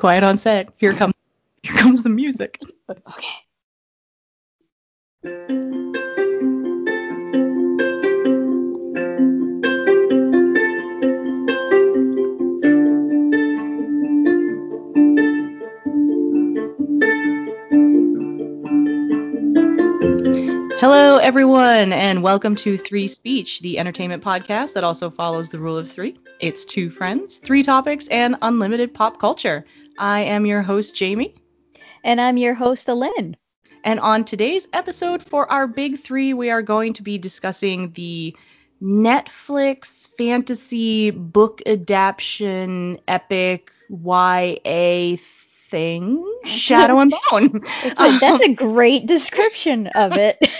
quiet on set. Here comes here comes the music. Okay. Hello, everyone, and welcome to Three Speech, the entertainment podcast that also follows the rule of three. It's two friends, three topics, and unlimited pop culture. I am your host, Jamie. And I'm your host, Alin. And on today's episode for our big three, we are going to be discussing the Netflix fantasy book adaptation epic YA thing, Shadow and Bone. That's a, that's a great description of it.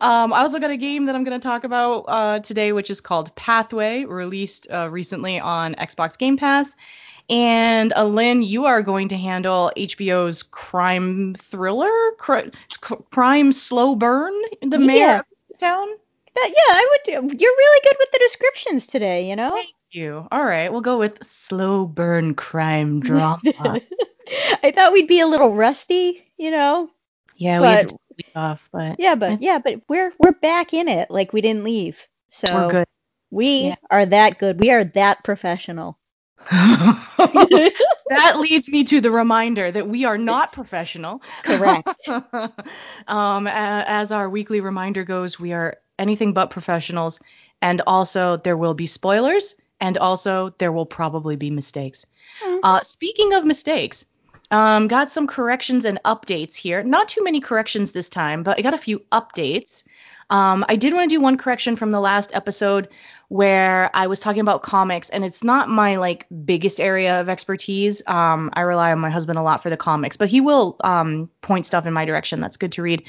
Um, I also got a game that I'm going to talk about uh, today, which is called Pathway, released uh, recently on Xbox Game Pass. And uh, Lynn, you are going to handle HBO's crime thriller, cr- crime slow burn, the Yeah. mayor of this town. But yeah, I would. do- You're really good with the descriptions today. You know. Thank you. All right, we'll go with slow burn crime drama. I thought we'd be a little rusty. You know. yeah, we had But- to leave off, but Yeah, but yeah, but we're we're back in it. Like we didn't leave. So we're good. we Yeah. are that good. We are that professional. that leads me to the reminder that we are not professional. Correct. um, as our weekly reminder goes, we are anything but professionals, and also there will be spoilers, and also there will probably be mistakes. Mm. Uh, speaking of mistakes, um, got some corrections and updates here. Not too many corrections this time, but I got a few updates. Um, I did want to do one correction from the last episode where I was talking about comics, and it's not my like biggest area of expertise. Um, I rely on my husband a lot for the comics, but he will um, point stuff in my direction that's good to read.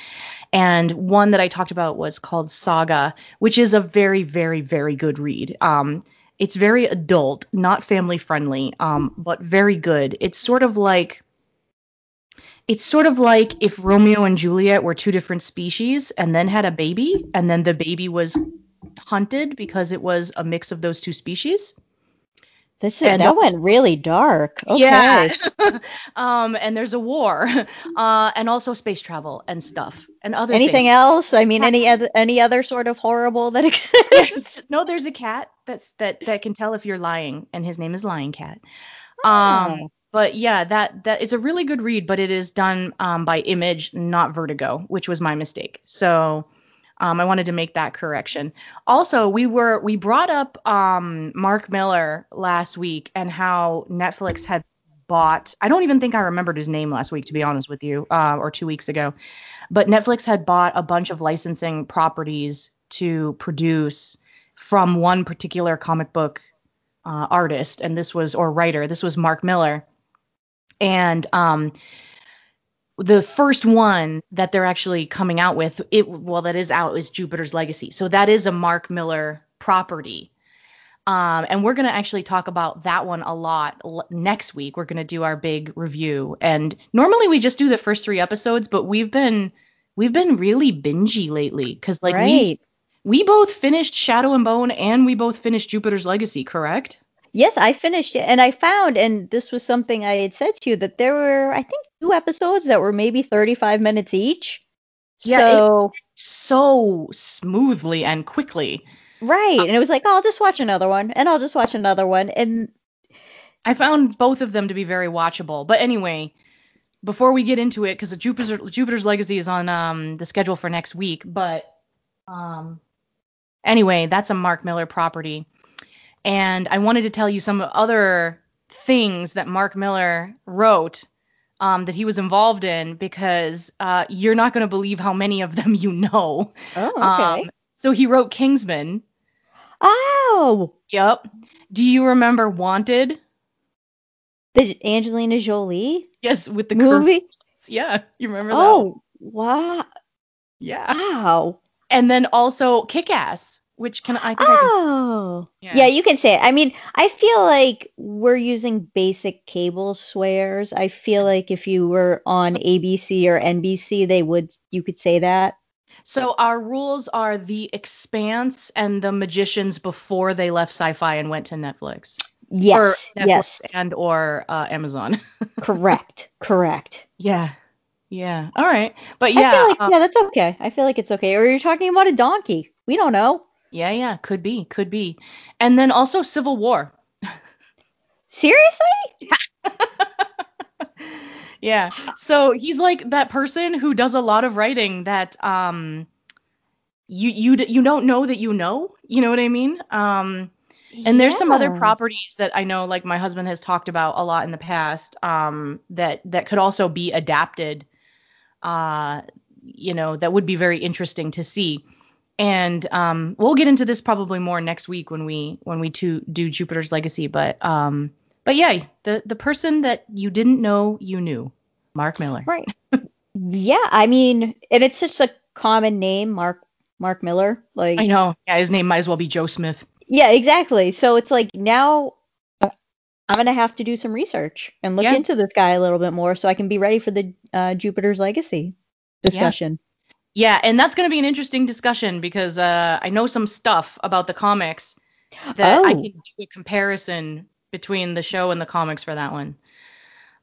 And one that I talked about was called Saga, which is a very, very, very good read. Um, it's very adult, not family friendly, um, but very good. It's sort of like it's sort of like if Romeo and Juliet were two different species and then had a baby, and then the baby was hunted because it was a mix of those two species. This is, And that also- went really dark. Okay. Yeah. um, and there's a war, uh, and also space travel and stuff and other Anything things. else? I mean, any other any other sort of horrible that exists? No, there's a cat that's that that can tell if you're lying, and his name is Lying Cat. Um, Oh. but yeah, that that is a really good read, but it is done um, by Image, not Vertigo, which was my mistake. So um, I wanted to make that correction. Also, we were we brought up um, Mark Millar last week and how Netflix had bought. I don't even think I remembered his name last week, to be honest with you, uh, or two weeks ago. But Netflix had bought a bunch of licensing properties to produce from one particular comic book uh, artist, and this was or writer. This was Mark Millar, and um, the first one that they're actually coming out with, it well that is out is Jupiter's Legacy. So that is a Mark Millar property. Um, and we're going to actually talk about that one a lot l- next week. We're going to do our big review. And normally we just do the first three episodes, but we've been we've been really bingey lately because like we we both finished Shadow and Bone and we both finished Jupiter's Legacy, correct? Yes, I finished it, and I found, and this was something I had said to you that there were, I think, two episodes that were maybe 35 minutes each. Yeah, So So smoothly and quickly. right, and it was like, oh, I'll just watch another one, and I'll just watch another one, and I found both of them to be very watchable. But anyway, before we get into it, because Jupiter, Jupiter's Legacy is on um, the schedule for next week. But um, anyway, that's a Mark Millar property. And I wanted to tell you some other things that Mark Millar wrote um, that he was involved in because uh, you're not going to believe how many of them you know. oh, okay. Um, so he wrote Kingsman. oh, Yep. Do you remember Wanted? the Angelina Jolie Yes, with the movie. Yeah, you remember that? Oh, wow, yeah. wow. And then also Kick-Ass, which can I think I can Oh. Yeah. Yeah. you can say it. I mean, I feel like we're using basic cable swears. I feel like if you were on ABC or NBC, they would you could say that. So our rules are The Expanse and The Magicians before they left Syfy and went to Netflix. Yes. or Netflix yes. and or uh, Amazon. correct. Correct. yeah. Yeah. All right. But yeah. feel like uh, yeah, that's okay. I feel like it's okay. Or you're talking about a donkey. We don't know. Yeah, yeah, could be, could be. And then also Civil War. Seriously? yeah. So he's like that person who does a lot of writing that um you you you don't know that you know. You know what I mean? Um and there's some other properties that I know like my husband has talked about a lot in the past um that that could also be adapted uh you know that would be very interesting to see. And um we'll get into this probably more next week when we when we to do Jupiter's Legacy, but um but yeah, the the person that you didn't know you knew, Mark Millar. Right. yeah, I mean, and it's such a common name, Mark Mark Millar. Like I know. Yeah, his name might as well be Joe Smith. Yeah, exactly. So it's like now uh, I'm gonna have to do some research and look Yeah. into this guy a little bit more so I can be ready for the uh, Jupiter's Legacy discussion. Yeah, and that's going to be an interesting discussion because uh, I know some stuff about the comics that I Oh. can do a comparison between the show and the comics for that one.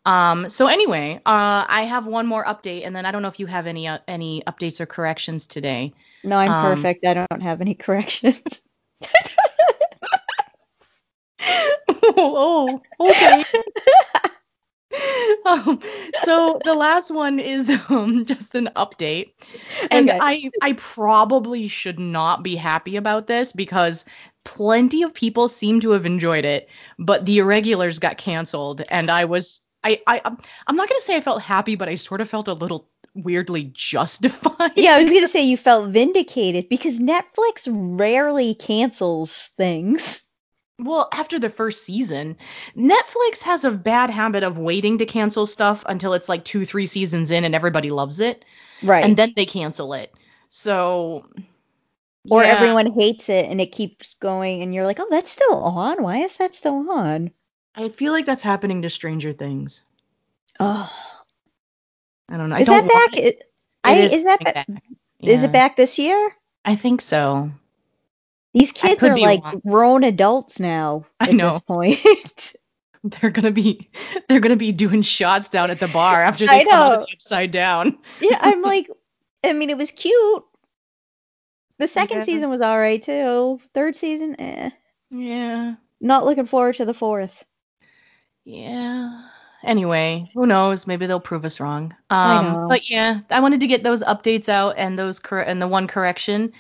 Um, so anyway, uh, I have one more update, and then I don't know if you have any uh, any updates or corrections today. No, I'm Um, perfect. I don't have any corrections. oh, okay. um, so the last one is um, just an update, and Okay. I I probably should not be happy about this because plenty of people seem to have enjoyed it, but the irregulars got canceled, and I was I I I'm I'm not gonna say I felt happy, but I sort of felt a little weirdly justified. yeah, I was gonna say you felt vindicated because Netflix rarely cancels things. Well, after the first season, Netflix has a bad habit of waiting to cancel stuff until it's like two, three seasons in and everybody loves it, Right. and then they cancel it. So, or yeah. everyone hates it and it keeps going and you're like, "Oh, that's still on. Why is that still on?" I feel like that's happening to Stranger Things. Oh. I don't know. I Is don't that back? it. It- I, It is, that back. is Yeah. it back this year? I think so. These kids are like grown adults now I at know. this point. They're gonna be they're gonna be doing shots down at the bar after they come out the upside down. yeah, I'm like, I mean, it was cute. The second Yeah. season was all right too. Third season, eh. Yeah. Not looking forward to the fourth. Yeah. Anyway, who knows? Maybe they'll prove us wrong. I Um, know. but yeah, I wanted to get those updates out and those cor- and the one correction.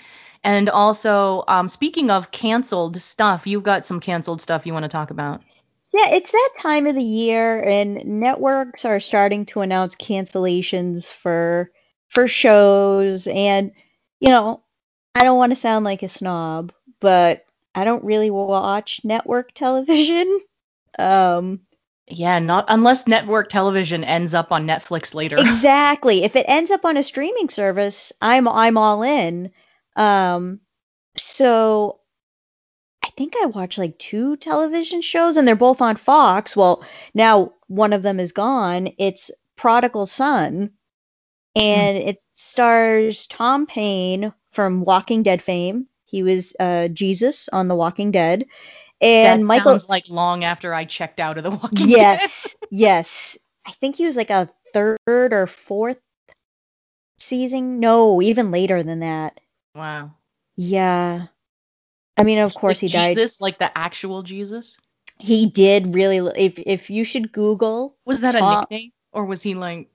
And also, um, speaking of canceled stuff, you've got some canceled stuff you want to talk about. Yeah, it's that time of the year, and networks are starting to announce cancellations for for shows. And you know, I don't want to sound like a snob, but I don't really watch network television. Um, Yeah, not unless network television ends up on Netflix later. exactly. If it ends up on a streaming service, I'm I'm all in. Um, so I think I watch like two television shows, and they're both on Fox. Well, now one of them is gone. It's Prodigal Son, and it stars Tom Payne from Walking Dead fame. He was uh, Jesus on The Walking Dead, and that Michael. sounds like long after I checked out of The Walking Dead. Yes, yes. I think he was like a third or fourth season. No, even later than that. Wow. Yeah. I mean, of course like he died. Jesus, like the actual Jesus. He did really. If if you should Google, Was that Tom- a nickname, or was he like?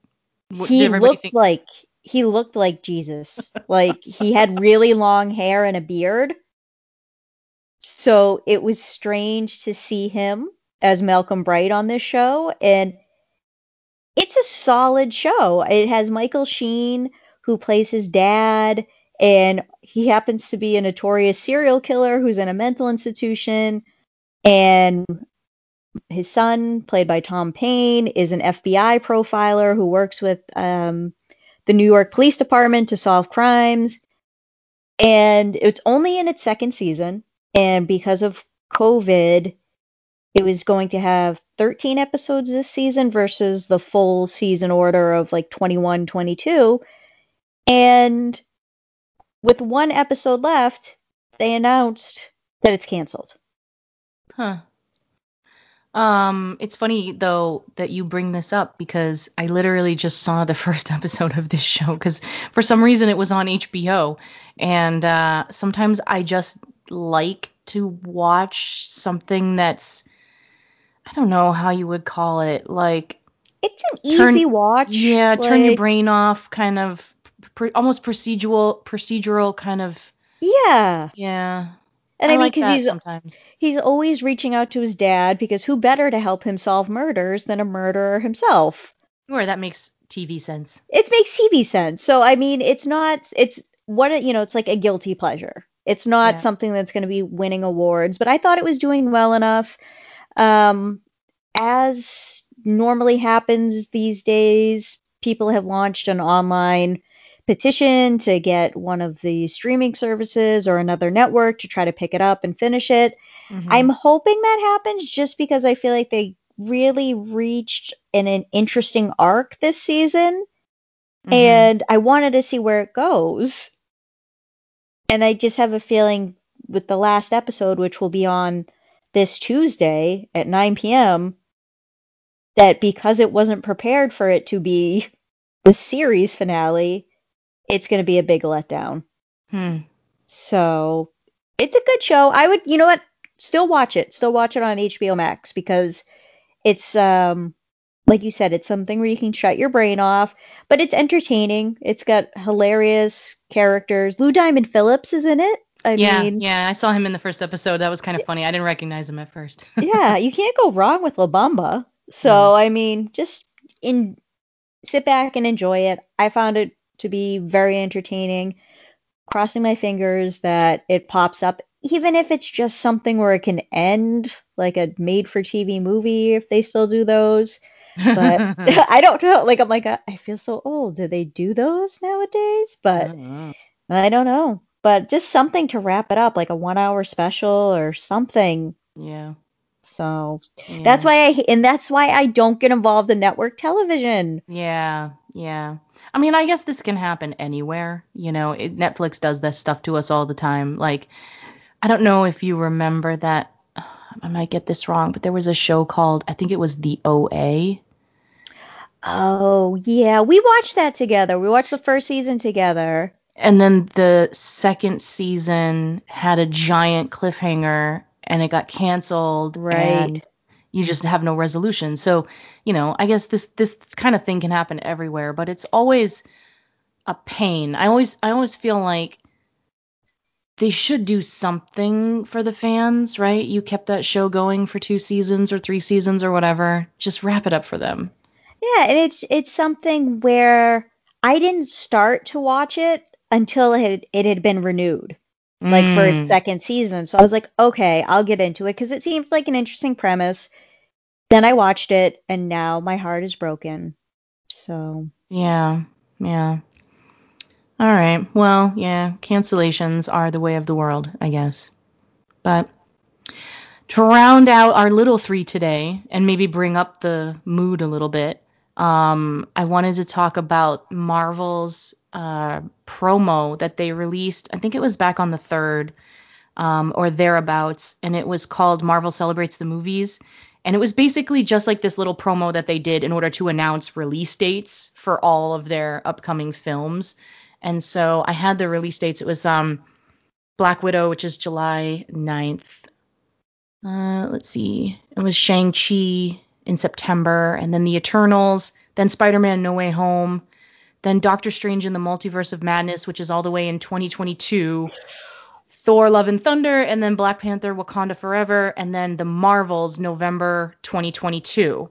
what- he looked think? like he looked like Jesus. like he had really long hair and a beard. So it was strange to see him as Malcolm Bright on this show and it's a solid show. It has Michael Sheen who plays his dad and he happens to be a notorious serial killer who's in a mental institution and his son, played by Tom Payne is an FBI profiler who works with um, the New York Police Department to solve crimes. And it's only in its second season. And because of COVID, it was going to have 13 episodes this season versus the full season order of like 21, 22. And with one episode left, they announced that it's canceled. Huh. Um, it's funny though that you bring this up because I literally just saw the first episode of this show because for some reason it was on HBO, and uh, sometimes I just like to watch something that's I don't know how you would call it like It's an Turn- easy watch. yeah turn your brain off kind of pr- almost procedural procedural kind of Yeah. yeah And I, mean, because that he's sometimes he's always reaching out to his dad because who better to help him solve murders than a murderer himself? or that makes TV sense It makes TV sense. So I mean, it's not. It's what you know. It's like a guilty pleasure. It's not Yeah. something that's going to be winning awards, but I thought it was doing well enough. Um, as normally happens these days, people have launched an online petition to get one of the streaming services or another network to try to pick it up and finish it. Mhm. I'm hoping that happens just because I feel like they really reached an, an interesting arc this season Mhm. and I wanted to see where it goes. And I just have a feeling with the last episode, which will be on this Tuesday at 9 p.m., that because it wasn't prepared for it to be the series finale, it's going to be a big letdown. Hmm. So it's a good show. I would, you know what? Still watch it. Still watch it on HBO Max because it's, um, like you said, it's something where you can shut your brain off, but it's entertaining. It's got hilarious characters. Lou Diamond Phillips is in it. I yeah, mean, yeah, I saw him in the first episode. That was kind of funny. I didn't recognize him at first. yeah, you can't go wrong with La Bamba. So, No. I mean, just in sit back and enjoy it. I found it to be very entertaining. Crossing my fingers that it pops up, even if it's just something where it can end, like a made for TV movie, if they still do those. But I don't know. Like, I'm like, I I feel so old. Do they do those nowadays? But I don't know. But just something to wrap it up, like a one hour special or something. yeah, So yeah. that's why I and that's why I don't get involved in network television. Yeah, yeah. I mean, I guess this can happen anywhere. You know, it, Netflix does this stuff to us all the time. Like, I don't know if you remember that. I might get this wrong, but there was a show called, I think it was The OA. Oh yeah, we watched that together. We watched the first season together. And then the second season had a giant cliffhanger and it got canceled. Right. And you just have no resolution. So, you know, I guess this this kind of thing can happen everywhere, but it's always a pain. I always I always feel like they should do something for the fans, right? You kept that show going for two seasons or three seasons or whatever. Just wrap it up for them. Yeah, and it's it's something where I didn't start to watch it until it it had been renewed, like for Mm. its second season. So I was like, okay, I'll get into it because it seems like an interesting premise. Then I watched it, and now my heart is broken. So Yeah, yeah. All right. Well, yeah, cancellations are the way of the world, I guess. But to round out our little three today and maybe bring up the mood a little bit, um, I wanted to talk about Marvel's uh, promo that they released. I think it was back on the third um, or thereabouts, and it was called Marvel Celebrates the Movies. And it was basically just like this little promo that they did in order to announce release dates for all of their upcoming films. And so I had the release dates. It was um, Black Widow, which is July 9th. Uh, let's see. It was Shang-Chi in September, and then The Eternals, then Spider-Man No Way Home, then Doctor Strange in the Multiverse of Madness, which is all the way in 2022. Thor Love and Thunder, and then Black Panther Wakanda Forever, and then The Marvels November 2022.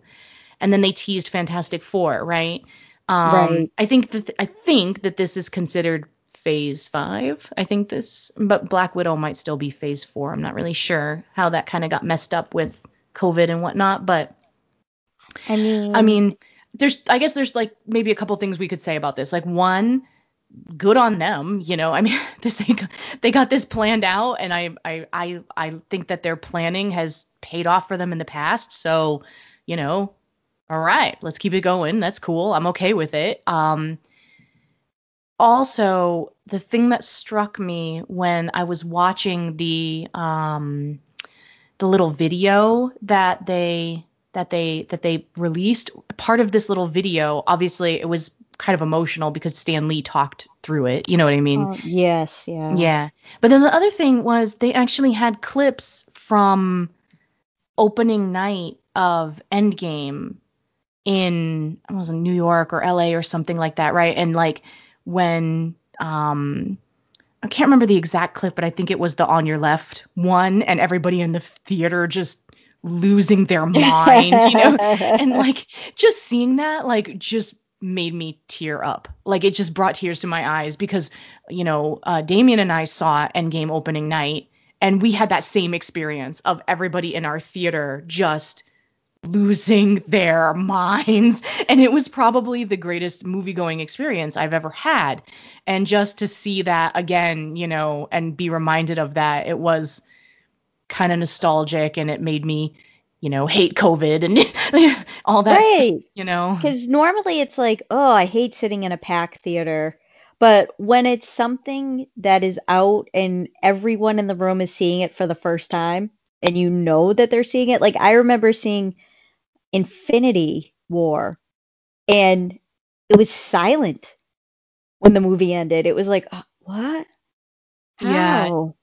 And then they teased Fantastic Four, right? Um, Right. I think that I think that this is considered phase 5. I think this but Black Widow might still be phase 4. I'm not really sure how that kind of got messed up with COVID and whatnot, but I mean, I mean, there's I guess there's like maybe a couple things we could say about this. Like one, good on them, you know. I mean, this they got, they got this planned out and I I I I think that their planning has paid off for them in the past. So, you know, all right, let's keep it going. That's cool. I'm okay with it. Um also, the thing that struck me when I was watching the um the little video that they that they that they released. Part of this little video, obviously, it was kind of emotional because Stan Lee talked through it. You know what I mean? Oh, yes, yeah. Yeah. But then the other thing was they actually had clips from opening night of Endgame in I was in New York or LA or something like that, right? And like when um I can't remember the exact clip, but I think it was the on your left one and everybody in the theater just losing their mind, you know? and like just seeing that like just made me tear up. Like it just brought tears to my eyes because, you know, uh, Damien and I saw Endgame opening night and we had that same experience of everybody in our theater just losing their minds and it was probably the greatest movie going experience I've ever had and just to see that again you know and be reminded of that it was kind of nostalgic and it made me you know hate covid and all that Right. stuff, you know Because normally it's like, oh, I hate sitting in a packed theater. But when it's something that is out and everyone in the room is seeing it for the first time and you know that they're seeing it, like I remember seeing Infinity War and it was silent when the movie ended. It was like, "Uh, what? Yeah, How?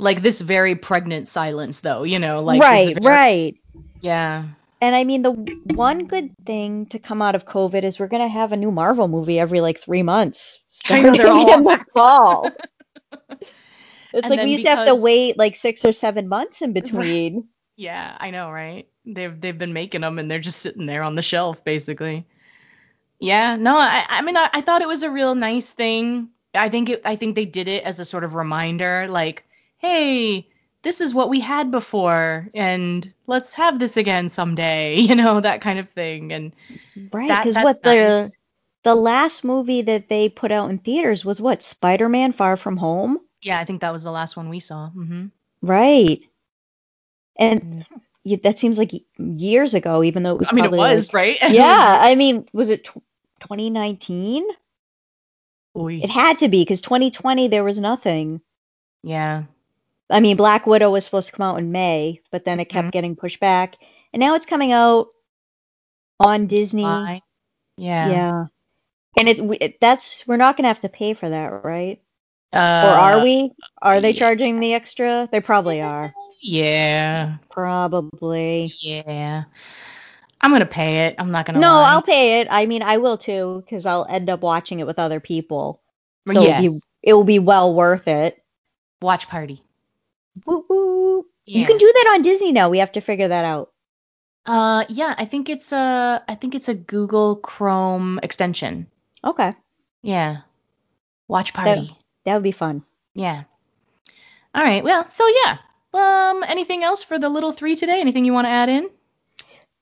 Like this very pregnant silence though you know like right, very, right. yeah And I mean, the one good thing to come out of COVID is we're going to have a new Marvel movie every like three months, know, starting they're all in the fall. It's And like we used to have to wait like six or seven months in between. Yeah, I know, right? They've they've been making them and they're just sitting there on the shelf, basically. Yeah, no, I I mean I, I thought it was a real nice thing. I think it I think they did it as a sort of reminder, like, hey, this is what we had before, and let's have this again someday, you know, that kind of thing. And Right, because that's what the nice. the last movie that they put out in theaters was what? Spider-Man Far From Home? Yeah, I think that was the last one we saw. hmm Right. And Mm. y- that seems like years ago, even though it was I mean, it was like, right. Yeah, I mean, was it tw 2019? was- Oy. It had to be because 2020 there was nothing. Yeah. I mean, Black Widow was supposed to come out in May, but then it kept Mhm. getting pushed back. And now it's coming out on Disney. Fine. Yeah. Yeah. And it's we, it, that's we're not going to have to pay for that, right? Uh, Or are we? Are they yeah. charging the extra? They probably are. Yeah. Probably. Yeah. I'm gonna pay it. I'm not gonna No, lie. I'll pay it. I mean, I will too because I'll end up watching it with other people. So be yes. it will be well worth it. Watch party. Woo woo. You can do that on Disney now. We have to figure that out. Uh, yeah. I think it's a. I think it's a Google Chrome extension. Okay. Yeah. Watch party. That would be fun. Yeah. All right. Well. So yeah. Um. Anything else for the little three today? Anything you want to add in?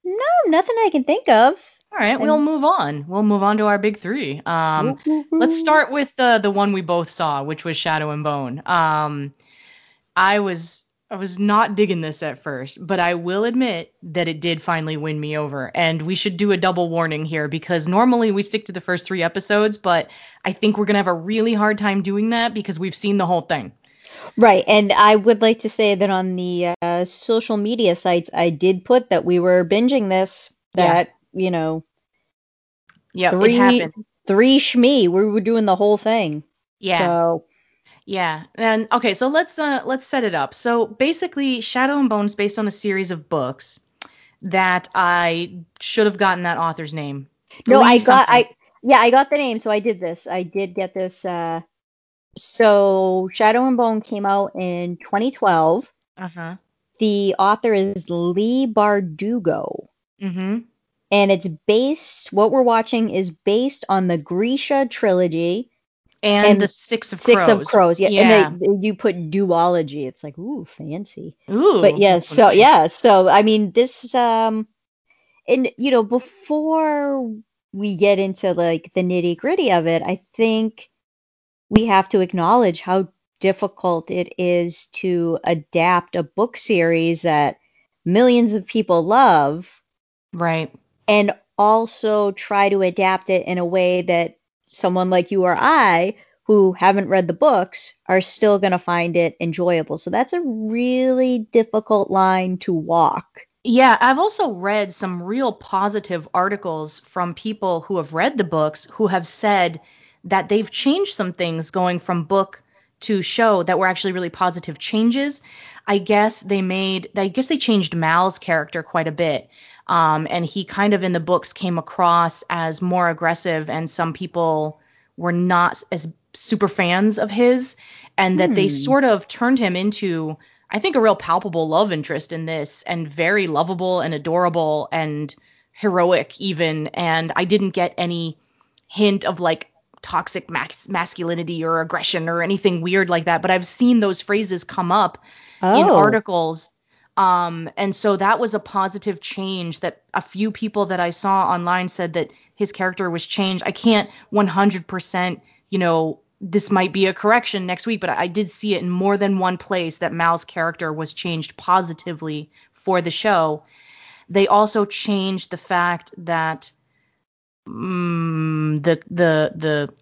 No, nothing I can think of. All right. We'll move on. We'll move on to our big three. Um. Let's start with the the one we both saw, which was Shadow and Bone. Um, I was I was not digging this at first, but I will admit that it did finally win me over. And we should do a double warning here because normally we stick to the first three episodes, but I think we're gonna have a really hard time doing that because we've seen the whole thing. Right, and I would like to say that on the uh, social media sites, I did put that we were binging this. Yeah. That you know, Yeah, three three shmee, we were doing the whole thing. Yeah. So Yeah. And okay, so let's uh let's set it up. So basically Shadow and Bones based on a series of books that I should have gotten that author's name. no, I got something. I yeah I got the name, so I did this. I did get this. Uh, so Shadow and Bone came out in 2012. Uh-huh. The author is Leigh Bardugo. Mhm. And it's based, what we're watching is based on the Grisha trilogy, And, And the Six of Six Crows. of Crows. Yeah, Yeah. and they, you put duology. It's like, ooh, fancy. Ooh. But yeah, so yeah, so I mean, this um, and you know, before we get into like the nitty gritty of it, I think we have to acknowledge how difficult it is to adapt a book series that millions of people love Right. and also try to adapt it in a way that someone like you or I who haven't read the books are still going to find it enjoyable. So that's a really difficult line to walk. Yeah, I've also read some real positive articles from people who have read the books who have said that they've changed some things going from book to show that were actually really positive changes. I guess they made I guess they changed Mal's character quite a bit. Um, and he kind of in the books came across as more aggressive and some people were not as super fans of his and that they Hmm. sort of turned him into I think a real palpable love interest in this and very lovable and adorable and heroic even and I didn't get any hint of like toxic max- masculinity or aggression or anything weird like that but I've seen those phrases come up in Oh. articles. Um and so that was a positive change that a few people that I saw online said that his character was changed. I can't 100% you know this might be a correction next week but I did see it in more than one place that Mal's character was changed positively for the show. They also changed the fact that mm, the the the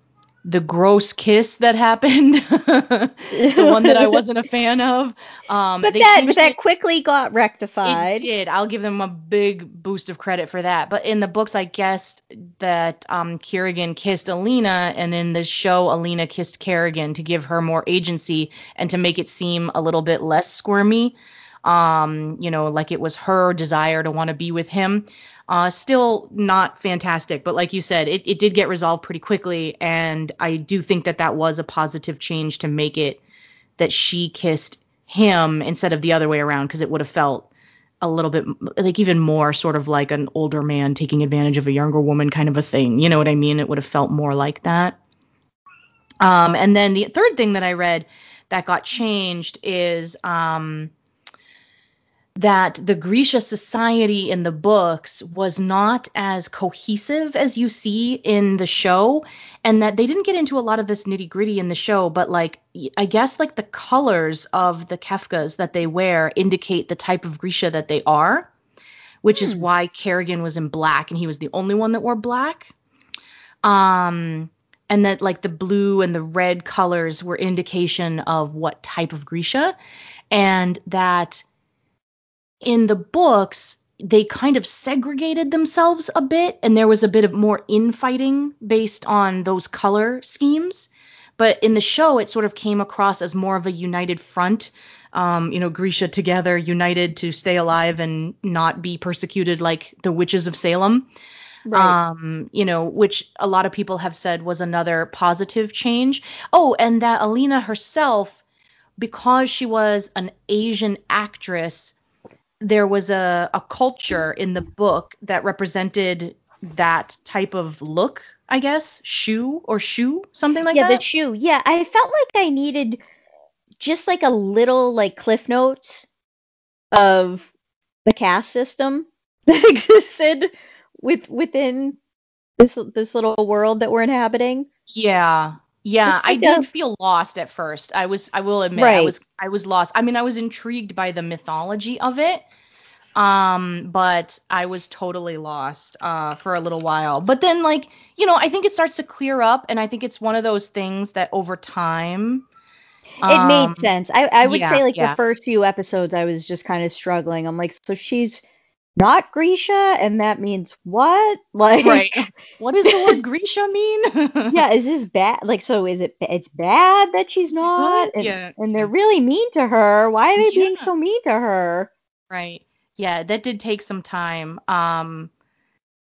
the gross kiss that happened the one that I wasn't a fan of um But that changed that it- quickly got rectified. it did. I'll give them a big boost of credit for that. But in the books, I guessed that um, Kirigan kissed Alina, and in the show, Alina kissed Kirigan to give her more agency and to make it seem a little bit less squirmy. Um, you know, like it was her desire to want to be with him. Uh, still not fantastic, but like you said, it, it did get resolved pretty quickly, and I do think that that was a positive change to make it that she kissed him instead of the other way around because it would have felt a little bit like even more sort of like an older man taking advantage of a younger woman kind of a thing. You know what I mean? It would have felt more like that. Um, and then the third thing that I read that got changed is um, that the Grisha society in the books was not as cohesive as you see in the show, and that they didn't get into a lot of this nitty gritty in the show, but like I guess like the colors of the keftas that they wear indicate the type of Grisha that they are, which is Hmm. why Kirigan was in black and he was the only one that wore black. Um, and that like the blue and the red colors were indication of what type of Grisha, and that in the books they kind of segregated themselves a bit and there was a bit of more infighting based on those color schemes but in the show it sort of came across as more of a united front um, you know grisha together united to stay alive and not be persecuted like the witches of salem Right. um, you know, which a lot of people have said was another positive change. Oh, and that Alina herself, because she was an Asian actress, there was a, a culture in the book that represented that type of look, I guess, Shu or Shu, something like yeah, that. Yeah, the Shu. Yeah, I felt like I needed just like a little like cliff notes of the caste system that existed with within this this little world that we're inhabiting. Yeah. Yeah, I did a- feel lost at first. I was I will admit I was I was lost. I mean, I was intrigued by the mythology of it. Um, but I was totally lost uh for a little while. But then like, you know, I think it starts to clear up and I think it's one of those things that over time It um, made sense. I I would yeah, say like yeah. the first few episodes I was just kind of struggling. I'm like, so she's not Grisha, and that means what? Like, Right. What does the word Grisha mean? yeah, is this bad? Like, so is it? It's bad that she's not, and, Yeah, and they're really mean to her. Why are they being so mean to her? Right. Yeah, that did take some time. Um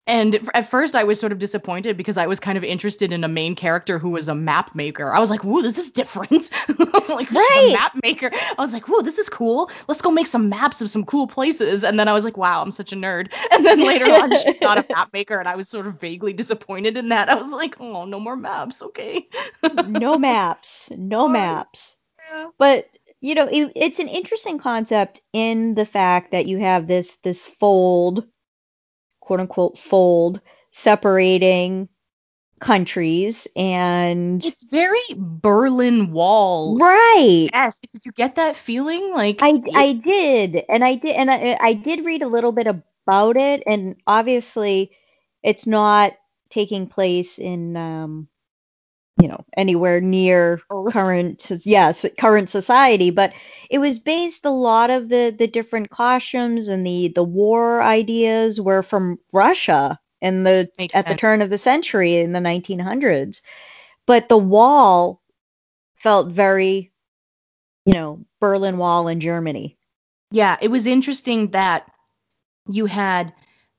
and at first I was sort of disappointed because I was kind of interested in a main character who was a map maker. I was like, "Whoa, this is different." like she's Right. a map maker. I was like, "Whoa, this is cool. Let's go make some maps of some cool places." And then I was like, "Wow, I'm such a nerd." And then later on she's not a map maker and I was sort of vaguely disappointed in that. I was like, "Oh, no more maps. Okay." no maps, no Fine. maps. Yeah. But you know, it, it's an interesting concept in the fact that you have this this fold, quote unquote fold, separating countries and It's very Berlin Wall. right. Yes. Did you get that feeling? Like I it- I did, and I did, and I I did read a little bit about it, and obviously, it's not taking place in um you know, anywhere near Earth. current yes, current society, but it was based a lot of the the different costumes and the the war ideas were from Russia in the Makes at the turn of the century in the 1900s. But the wall felt very, you know, Berlin Wall in Germany. Yeah, it was interesting that you had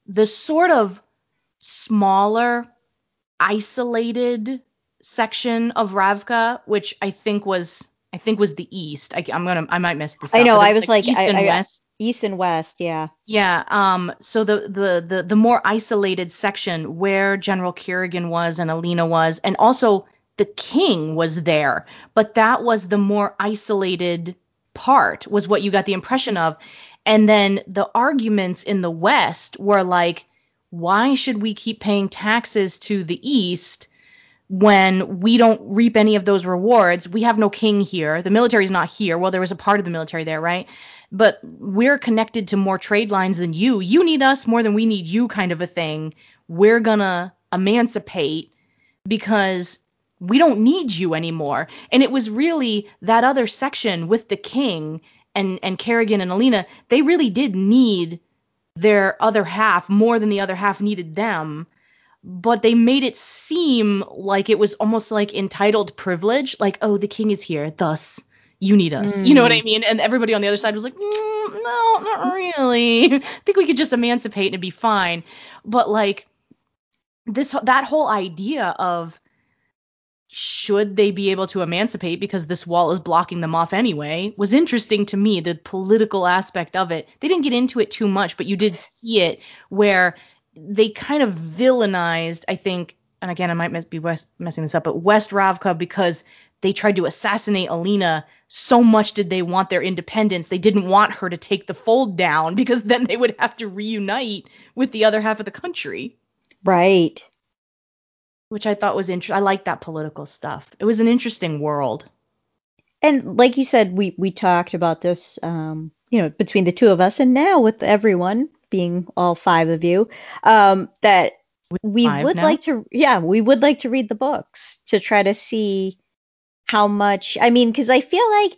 the sort of smaller, isolated section of Ravka, which I think was I think was the east. I, am gonna I might miss this up. I know, I was like, east I- and I- west. East and West, yeah. Yeah. Um. So the the the the more isolated section where General Kirigan was and Alina was, and also the king was there, but that was the more isolated part. Was what you got the impression of, and then the arguments in the West were like, why should we keep paying taxes to the East? When we don't reap any of those rewards. We have no king here. The military's not here. Well, there was a part of the military there, right? But we're connected to more trade lines than you. You need us more than we need you, kind of a thing. We're gonna emancipate because we don't need you anymore. And it was really that other section with the king and and Kirigan and Alina. They really did need their other half more than the other half needed them but they made it seem like it was almost like entitled privilege like oh the king is here thus you need us. You know what i mean? And everybody on the other side was like mm, no not really. I think we could just emancipate and it'd be fine. But like this that whole idea of should they be able to emancipate because this wall is blocking them off anyway was interesting to me the political aspect of it. They didn't get into it too much but you did see it where they kind of villainized, I think, and again, I might be West, messing this up, but West Ravka because they tried to assassinate Alina. So much did they want their independence. They didn't want her to take the fold down because then they would have to reunite with the other half of the country, Right. which I thought was interesting. I like that political stuff. It was an interesting world. And like you said, we we talked about this, um, you know, between the two of us, and now with everyone being all five of you, um, that we five would now? like to, yeah, we would like to read the books to try to see how much. I mean, because I feel like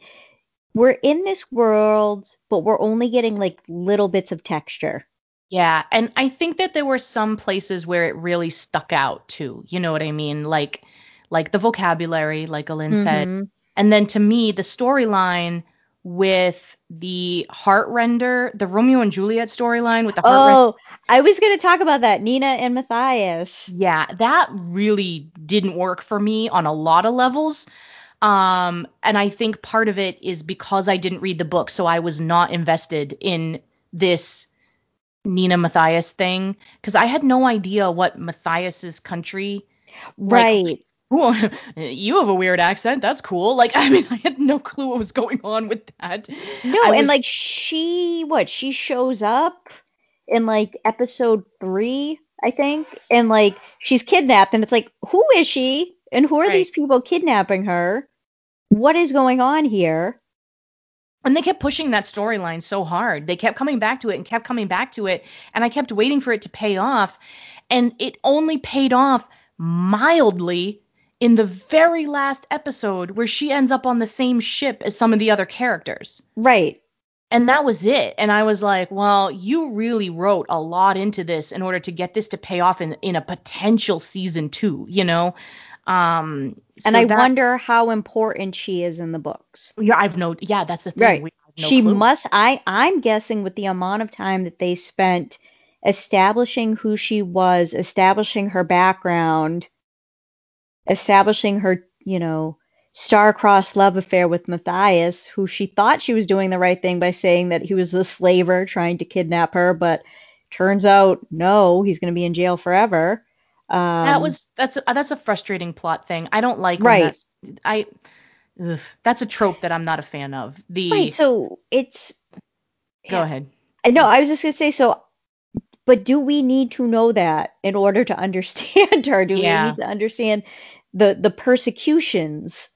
we're in this world, but we're only getting like little bits of texture. Yeah, and I think that there were some places where it really stuck out too. You know what I mean? Like like the vocabulary, like Alin said. Mhm. And then to me, the storyline with the heart render, the Romeo and Juliet storyline with the heart. Oh, I was gonna talk about that, Nina and Matthias. Yeah, that really didn't work for me on a lot of levels. Um, and I think part of it is because I didn't read the book, so I was not invested in this Nina Matthias thing because I had no idea what Matthias's country. Like, Right. Ooh, you have a weird accent. That's cool. Like, I mean, I had no clue what was going on with that. No, I and like she, what, she shows up in like episode three, I think, and like she's kidnapped, and it's like, who is she? And who are Right. these people kidnapping her? What is going on here? And they kept pushing that storyline so hard. They kept coming back to it and kept coming back to it. And I kept waiting for it to pay off. And it only paid off mildly in the very last episode where she ends up on the same ship as some of the other characters. Right. And that was it. And I was like, well, you really wrote a lot into this in order to get this to pay off in, in a potential season two, you know? Um, And I that- wonder how important she is in the books. Yeah, I've no. Yeah, that's the thing. Right. We no she clue. must I I'm guessing with the amount of time that they spent establishing who she was, establishing her background, establishing her, you know, star-crossed love affair with Matthias, who she thought she was doing the right thing by saying that he was a slaver trying to kidnap her, but turns out no, he's going to be in jail forever. Um, that was that's a, that's a frustrating plot thing. I don't like Right. that's I ugh, that's a trope that I'm not a fan of. The right. So it's go ahead. No, I was just gonna say so. But do we need to know that in order to understand her? Do Yeah. we need to understand the the persecutions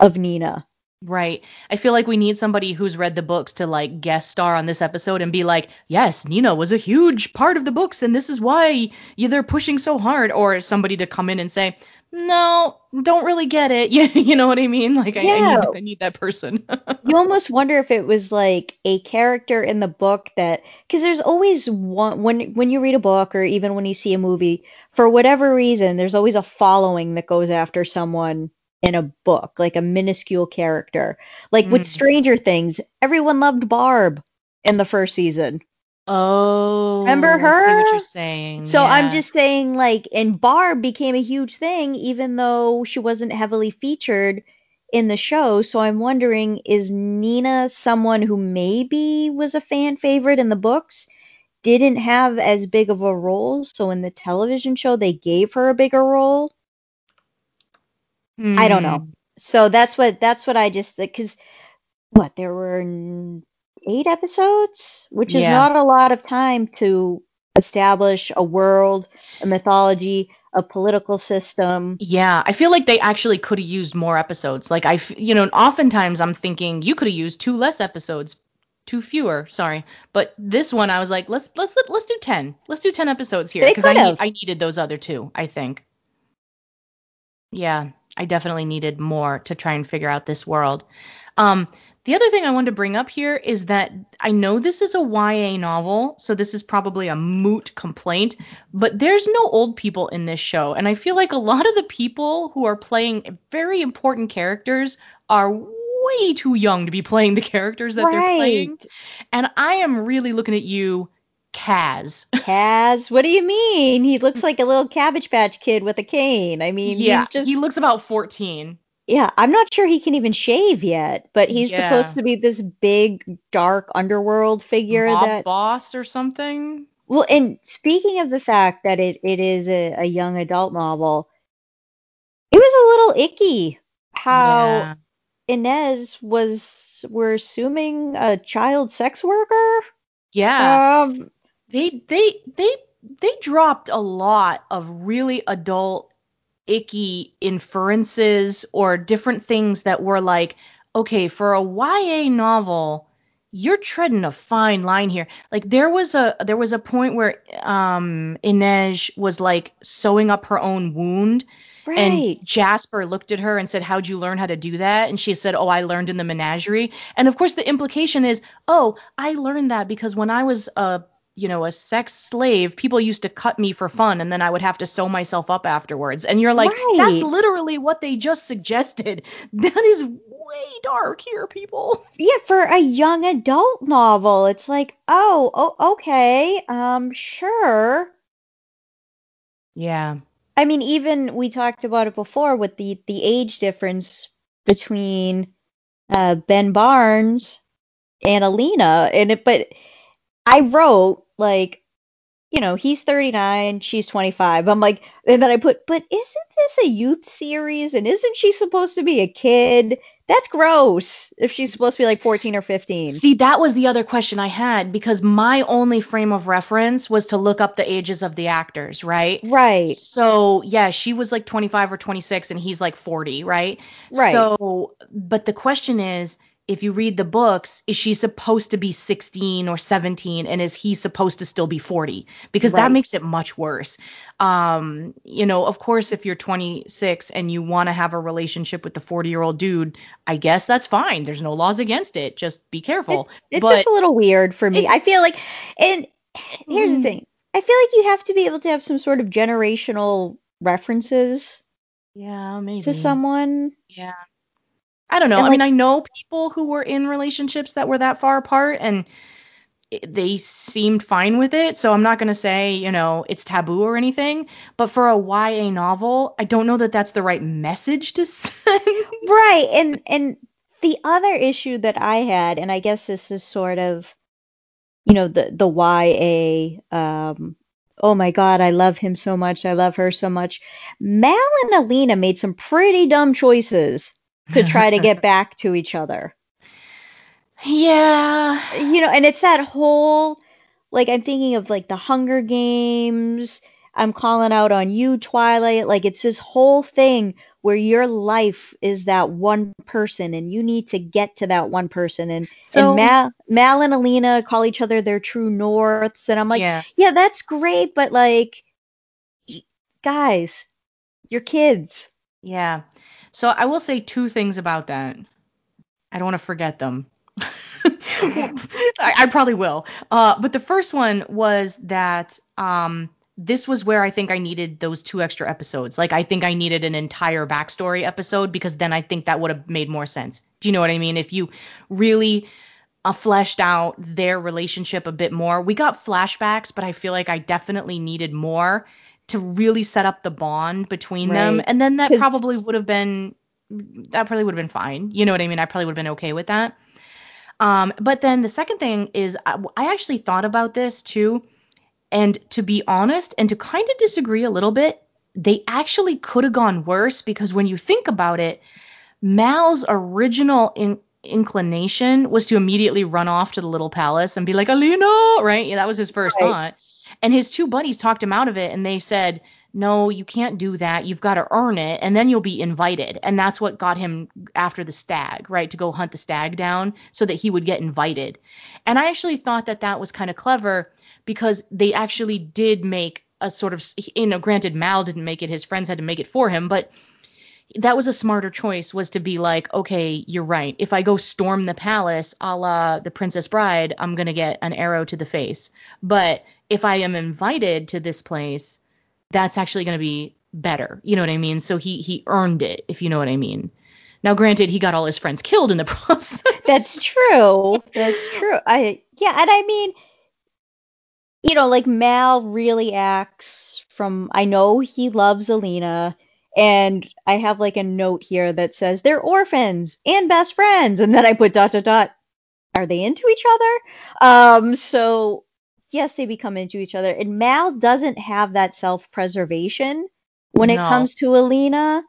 of Nina? Right. I feel like we need somebody who's read the books to like guest star on this episode and be like, yes, Nina was a huge part of the books and this is why you they're pushing so hard. Or somebody to come in and say, no, don't really get it. You, you know what I mean? Like I, I Yeah. need I need that person. You almost wonder if it was like a character in the book that because there's always one when when you read a book or even when you see a movie, for whatever reason, there's always a following that goes after someone in a book, like a minuscule character. Like with Mm. Stranger Things, everyone loved Barb in the first season. oh, Remember I see her? what you're saying. So I'm just saying, like, and Barb became a huge thing, even though she wasn't heavily featured in the show. So I'm wondering, is Nina someone who maybe was a fan favorite in the books, didn't have as big of a role, so in the television show they gave her a bigger role? I don't know. Hmm. So that's what that's what I just because what there were eight episodes, which is Yeah. not a lot of time to establish a world, a mythology, a political system. Yeah, I feel like they actually could have used more episodes. Like I, f- you know, oftentimes I'm thinking you could have used two less episodes, two fewer. Sorry, but this one I was like, let's let's let's do ten. Let's do ten episodes here because I need. I needed those other two. I think. Yeah, I definitely needed more to try and figure out this world. Um, the other thing I wanted to bring up here is that I know this is a YA novel, so this is probably a moot complaint, but there's no old people in this show. And I feel like a lot of the people who are playing very important characters are way too young to be playing the characters that they're playing. And I am really looking at you, Kaz. Kaz, what do you mean? He looks like a little Cabbage Patch kid with a cane. I mean, yeah, he's just he looks about 14. yeah, I'm not sure he can even shave yet, but he's Yeah. supposed to be this big dark underworld figure Mob that boss or something. Well, and speaking of the fact that it, it is a, a young adult novel, it was a little icky how yeah. Inej was, we're assuming, a child sex worker. Yeah. Um, they they they they dropped a lot of really adult icky inferences or different things that were like okay for a YA novel you're treading a fine line here like there was a there was a point where um Inej was like sewing up her own wound right. and Jasper looked at her and said, How'd you learn how to do that? And she said, Oh, I learned in the menagerie. And of course, the implication is, Oh, I learned that because when I was a you know, a sex slave, people used to cut me for fun and then I would have to sew myself up afterwards. And you're like, Right. that's literally what they just suggested. That is way dark here, people. yeah, for a young adult novel, it's like, oh, oh, okay, um, sure. Yeah. I mean, even we talked about it before with the the age difference between uh, Ben Barnes and Alina, and it. But I wrote like, you know, he's 39, she's 25. I'm like, and then I put, but isn't this a youth series? And isn't she supposed to be a kid? That's gross. If she's supposed to be like 14 or 15. See, that was the other question I had because my only frame of reference was to look up the ages of the actors, right? Right. So, yeah, she was like 25 or 26 and he's like 40, right? Right. So, but the question is, if you read the books, is she supposed to be 16 or 17 and is he supposed to still be 40? Because Right. that makes it much worse. Um, you know, of course if you're 26 and you want to have a relationship with the 40-year-old dude, I guess that's fine. There's no laws against it. Just be careful. It's but just a little weird for me. I feel like, and here's the thing. I feel like you have to be able to have some sort of generational references yeah, maybe. to someone. Yeah. I don't know. And, I mean, I know people who were in relationships that were that far apart and they seemed fine with it. So I'm not going to say, you know, it's taboo or anything. But for a YA novel, I don't know that that's the right message to send. Right. And and the other issue that I had, and I guess this is sort of, you know, the the YA um oh my god, I love him so much. I love her so much. Mal and Alina made some pretty dumb choices to try to get back to each other. yeah. you know, and it's that whole like I'm thinking of like the Hunger Games. I'm calling out on you, Twilight. Like it's this whole thing where your life is that one person and you need to get to that one person. And, So- and Mal, Mal and Alina call each other their true norths. And I'm like, yeah. yeah, that's great, but like, guys, you're kids. Yeah. So I will say two things about that. I don't want to forget them. I, I probably will. Uh, but the first one was that um, this was where I think I needed those two extra episodes. Like I think I needed an entire backstory episode because then I think that would have made more sense. Do you know what I mean? If you really uh, fleshed out their relationship a bit more. We got flashbacks, but I feel like I definitely needed more to really set up the bond between them. And then that probably would have been that probably would have been fine. You know what I mean? I probably would have been okay with that. Um, but then the second thing is I, I actually thought about this too. And to be honest, and to kind of disagree a little bit, they actually could have gone worse because when you think about it, Mal's original in, inclination was to immediately run off to the little palace and be like, Alina, right? Yeah, that was his first Right. thought. And his two buddies talked him out of it and they said, no, you can't do that. You've got to earn it and then you'll be invited. And that's what got him after the stag, right? To go hunt the stag down so that he would get invited. And I actually thought that that was kind of clever because they actually did make a sort of, you know, granted, Mal didn't make it, his friends had to make it for him, but that was a smarter choice was to be like, okay, you're right. If I go storm the palace a la the Princess Bride, I'm going to get an arrow to the face. But if I am invited to this place, that's actually going to be better. You know what I mean? So he he earned it, if you know what I mean. Now, granted, he got all his friends killed in the process. That's true. That's true. I yeah, and I mean, you know, like Mal really acts from. I know he loves Alina, and I have like a note here that says they're orphans and best friends, and then I put dot dot dot. Are they into each other? Um, so yes, they become into each other, and Mal doesn't have that self-preservation when it comes to Alina,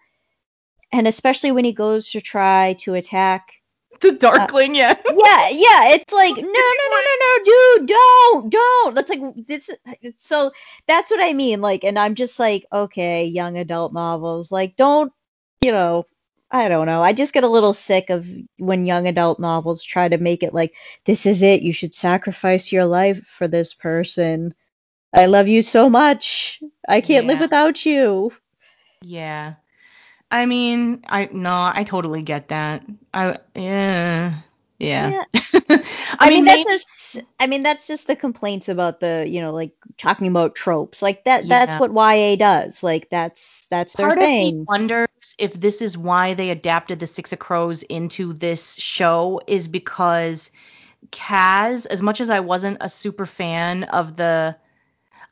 and especially when he goes to try to attack the Darkling, uh, yeah. yeah, yeah. It's like no, no, no, no, no, dude, don't, don't. That's like this. it's So that's what I mean. Like, and I'm just like, okay, young adult novels. Like, don't, you know, I don't know. I just get a little sick of when young adult novels try to make it like this is it. You should sacrifice your life for this person. I love you so much. I can't live without you. Yeah. I mean, I no, I totally get that. I yeah. Yeah. I, I, mean, maybe- that's I mean that's just the complaints about the you know like talking about tropes like that that's what YA does like that's that's their part of thing me wonders if this is why they adapted the Six of Crows into this show is because Kaz, as much as I wasn't a super fan of the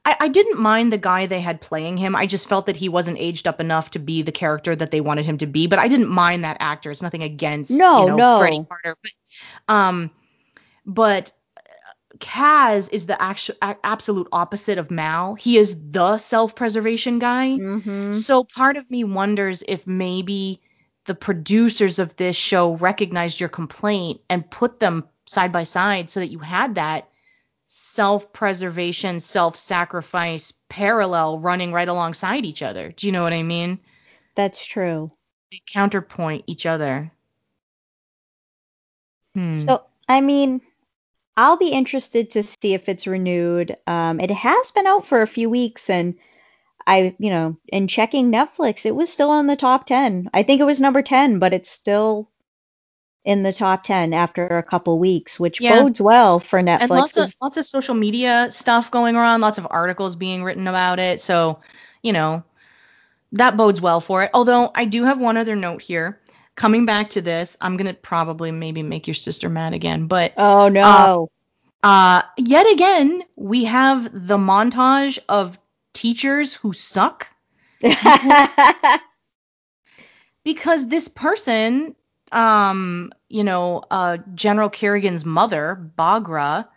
I, I didn't mind the guy they had playing him. I just felt that he wasn't aged up enough to be the character that they wanted him to be. But I didn't mind that actor. It's nothing against No, you know, no. Freddie Carter. But um but Kaz is the actual absolute opposite of Mal. He is the self-preservation guy. mm-hmm. So part of me wonders if maybe the producers of this show recognized your complaint and put them side by side so that you had that self-preservation, self-sacrifice parallel running right alongside each other. Do you know what I mean? that's true They counterpoint each other. Hmm. so I mean I'll be interested to see if it's renewed um it has been out for a few weeks and I you know in checking Netflix it was still on the top 10 I think it was number 10 but it's still in the top 10 after a couple weeks which Yeah. bodes well for Netflix and lots of lots of social media stuff going around, lots of articles being written about it. So, you know, that bodes well for it. Although I do have one other note here. Coming back to this, I'm gonna probably maybe make your sister mad again, but Oh no. uh, yet again we have the montage of teachers who suck because this person, um, you know, uh, General Kirigan's mother, Baghra,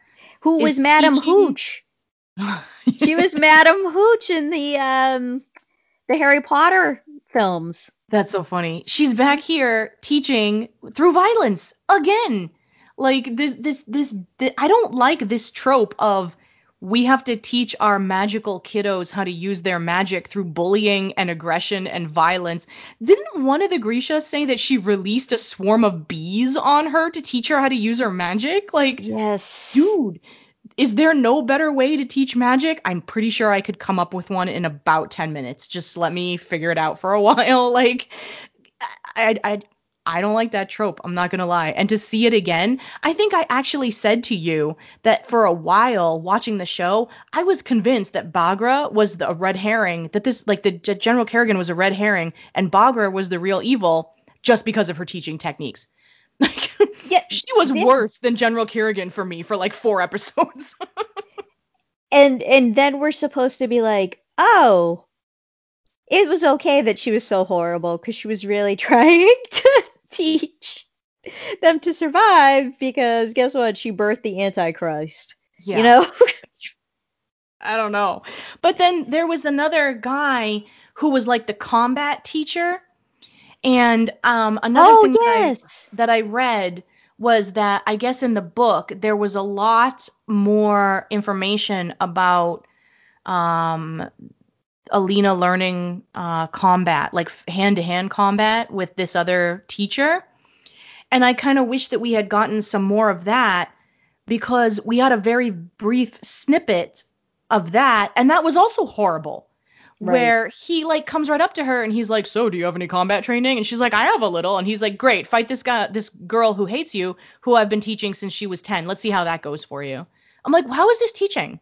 Who was Madam teaching- Hooch? She was Madam Hooch in the um the Harry Potter films. That's so funny. She's back here teaching through violence again. Like this, this, this, thi- I don't like this trope of we have to teach our magical kiddos how to use their magic through bullying and aggression and violence. Didn't one of the Grishas say that she released a swarm of bees on her to teach her how to use her magic? Like, Yes. dude, is there no better way to teach magic? I'm pretty sure I could come up with one in about 10 minutes. Just let me figure it out for a while. Like, I, I, I don't like that trope. I'm not gonna lie. And to see it again, I think I actually said to you that for a while watching the show, I was convinced that Baghra was the, a red herring. That this, like, the General Kirigan was a red herring, and Baghra was the real evil, just because of her teaching techniques. Like, Yeah, she was worse than General Kirigan for me for like four episodes. and and then we're supposed to be like, oh, it was okay that she was so horrible because she was really trying to teach them to survive because guess what? She birthed the Antichrist. yeah. You know? I don't know. But then there was another guy who was like the combat teacher. And um, another oh thing that, I, yes. that I read was that I guess in the book there was a lot more information about um, Alina learning uh, combat, like hand to hand combat with this other teacher. And I kind of wish that we had gotten some more of that because we had a very brief snippet of that. And that was also horrible. Right. Where he like comes right up to her and he's like, "So, do you have any combat training?" And she's like, "I have a little." And he's like, "Great, fight this guy, this girl who hates you, who I've been teaching since she was 10. Let's see how that goes for you." I'm like, "How is this teaching?"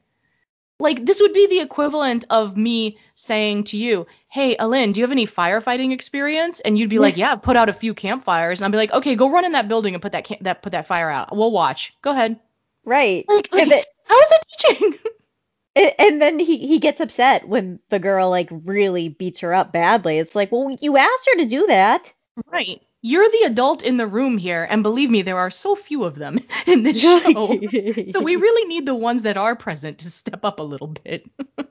Like this would be the equivalent of me saying to you, "Hey, Alin, do you have any firefighting experience?" And you'd be like, "Yeah, I've put out a few campfires." And I'd be like, "Okay, go run in that building and put that ca- that put that fire out. We'll watch. Go ahead." Right. Like, like then, how is that teaching? and then he, he gets upset when the girl like really beats her up badly. It's like, well, you asked her to do that. right. You're the adult in the room here, and believe me, there are so few of them in this show. so we really need the ones that are present to step up a little bit.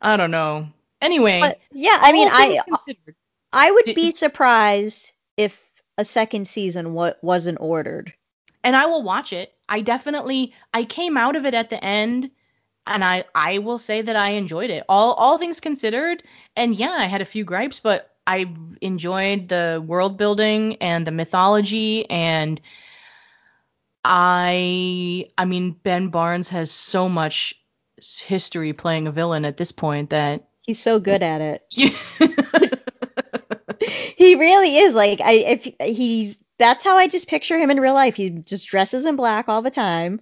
I don't know. Anyway, But yeah, I mean, I considered, I would Did- be surprised if a second season wa- wasn't ordered. and I will watch it. I definitely I came out of it at the end and I I will say that I enjoyed it. All all things considered, and yeah, I had a few gripes, but I enjoyed the world building and the mythology and I I mean Ben Barnes has so much history playing a villain at this point that He's so good at it. He really is. Like I if he's that's how I just picture him in real life. He just dresses in black all the time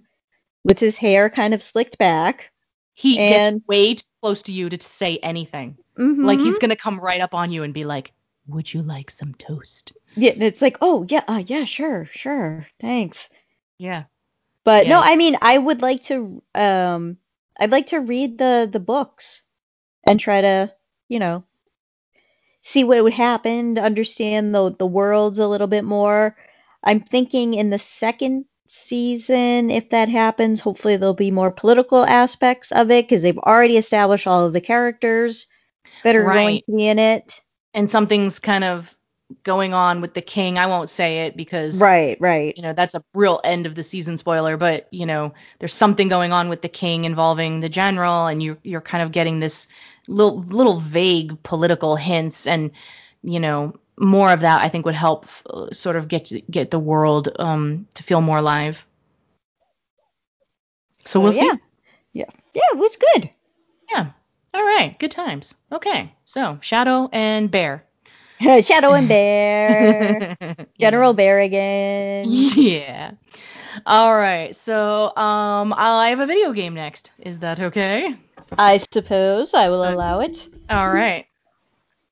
with his hair kind of slicked back. he And- gets way too close to you to say anything. Mhm. Like he's gonna come right up on you and be like, "Would you like some toast?" yeah, and it's like, "Oh, yeah, uh, yeah, sure, sure. Thanks." Yeah. But no, I mean, I would like to um I'd like to read the the books and try to, you know, see what would happen, to understand the the worlds a little bit more. I'm thinking in the second season, if that happens, hopefully there'll be more political aspects of it because they've already established all of the characters that are going to be in it. And something's kind of going on with the king. I won't say it because Right, right. you know that's a real end of the season spoiler. But you know there's something going on with the king involving the general, and you you're kind of getting this little little vague political hints, and you know more of that I think would help uh, sort of get get the world um to feel more alive. So, we'll yeah. see. Yeah. Yeah, it was good. Yeah. All right. Good times. Okay. So Shadow and Bear. Shadow and Bear. General Berrigan. Yeah. All right. So um, I have a video game next. Is that okay? I suppose I will allow it. All right.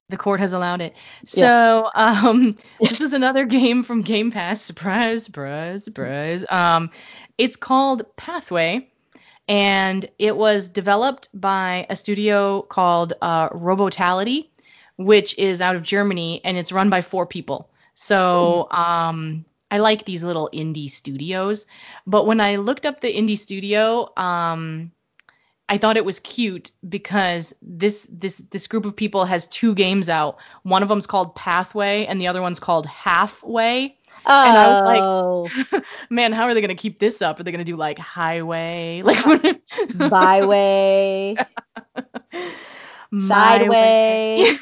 The court has allowed it. So um, this is another game from Game Pass. Surprise, surprise, surprise. Um, it's called Pathway, and it was developed by a studio called uh, Robotality, which is out of Germany, and it's run by four people. So um, I like these little indie studios. But when I looked up the indie studio, um, I thought it was cute because this this this group of people has two games out. One of them's called Pathway and the other one's called Halfway. Oh. And I was like, man, how are they gonna keep this up? Are they gonna do like Highway, like Byway, Sideway.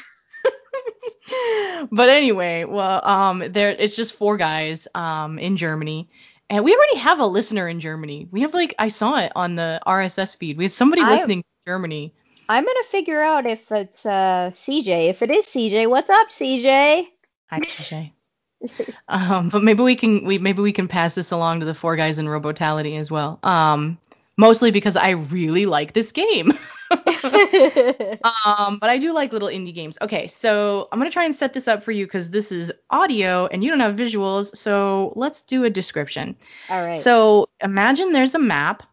but anyway, well, um, there it's just four guys, um, in Germany, and we already have a listener in Germany. We have like I saw it on the RSS feed. We have somebody I- listening to Germany. I'm gonna figure out if it's uh CJ. If it is CJ, what's up, CJ? Hi, TJ. um, but maybe we can we maybe we can pass this along to the four guys in Robotality as well. Um, mostly because I really like this game. um, but I do like little indie games. Okay, so I'm gonna try and set this up for you because this is audio and you don't have visuals. So let's do a description. All right. So imagine there's a map,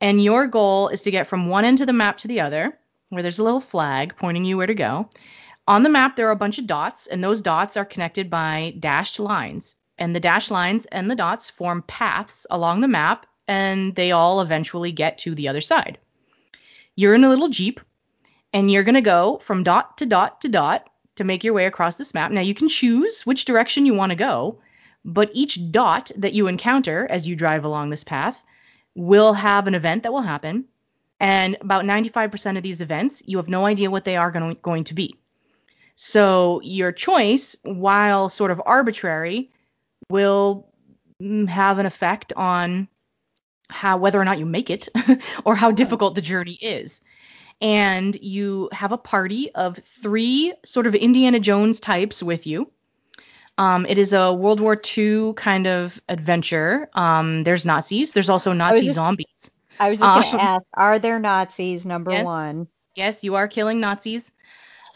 and your goal is to get from one end of the map to the other, where there's a little flag pointing you where to go. On the map, there are a bunch of dots, and those dots are connected by dashed lines. And the dashed lines and the dots form paths along the map, and they all eventually get to the other side. You're in a little Jeep, and you're going to go from dot to dot to dot to make your way across this map. Now, you can choose which direction you want to go, but each dot that you encounter as you drive along this path will have an event that will happen. And about 95% of these events, you have no idea what they are going, to be. So your choice, while sort of arbitrary, will mm, have an effect on how whether or not you make it or how difficult the journey is. And you have a party of three sort of Indiana Jones types with you. Um, it is a World War II kind of adventure. Um, there's Nazis. There's also Nazi just- zombies. I was just um, gonna ask, are there Nazis? Number Yes. one. Yes, you are killing Nazis.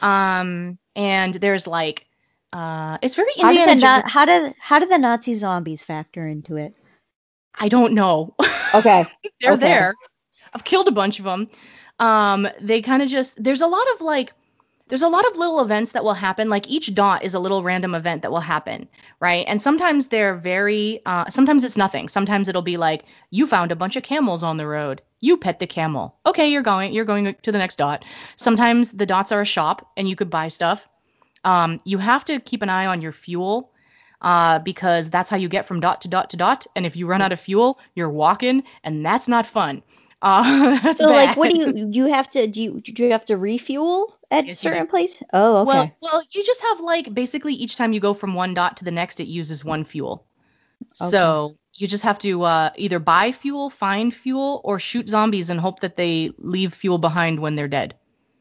Um, and there's like, uh, it's very How Indiana did the Jones. How did how did the Nazi zombies factor into it? I don't know. Okay. They're Okay. there. I've killed a bunch of them. Um, they kind of just there's a lot of like there's a lot of little events that will happen. Like each dot is a little random event that will happen, right? And sometimes they're very uh, sometimes it's nothing. Sometimes it'll be like you found a bunch of camels on the road. You pet the camel. Okay, you're going you're going to the next dot. Sometimes the dots are a shop and you could buy stuff. Um, you have to keep an eye on your fuel uh, because that's how you get from dot to dot to dot. And if you run out of fuel, you're walking, and that's not fun. Uh, that's So like, what do you you have to do? You, do you have to refuel at Yes, certain place? Oh, okay. Well, well, you just have like basically each time you go from one dot to the next, it uses one fuel. Okay. So you just have to uh, either buy fuel, find fuel, or shoot zombies and hope that they leave fuel behind when they're dead.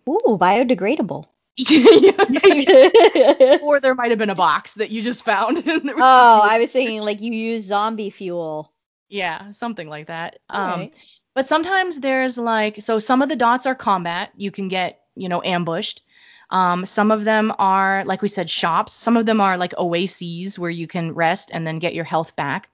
Ooh, biodegradable. or there might have been a box that you just found. and there was Oh, I was thinking like you use zombie fuel. Yeah, something like that. Um. But sometimes there's like, so some of the dots are combat. You can get, you know, ambushed. Um, some of them are, like we said, shops. Some of them are like oases where you can rest and then get your health back.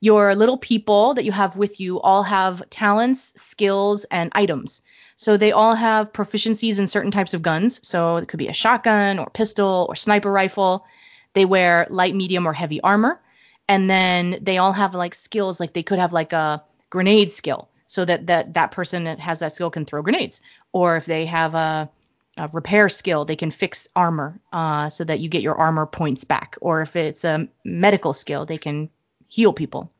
Your little people that you have with you all have talents, skills, and items. So they all have proficiencies in certain types of guns. So it could be a shotgun or pistol or sniper rifle. They wear light, medium, or heavy armor. And then they all have like skills, like they could have like a grenade skill, so that that that person that has that skill can throw grenades. Or if they have a, a repair skill, they can fix armor, uh, so that you get your armor points back. Or if it's a medical skill, they can heal people.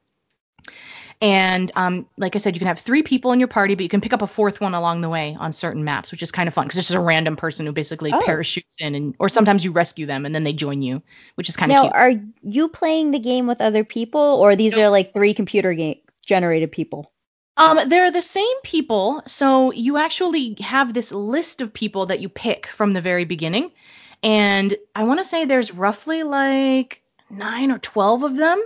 And um, like I said, you can have three people in your party, but you can pick up a fourth one along the way on certain maps, which is kind of fun because it's just a random person who basically Oh. parachutes in, and or sometimes you rescue them and then they join you, which is kind of Now, cute. are you playing the game with other people, or these Nope. are like three computer game generated people? Um, they're the same people, so you actually have this list of people that you pick from the very beginning, and I want to say there's roughly like nine or twelve of them,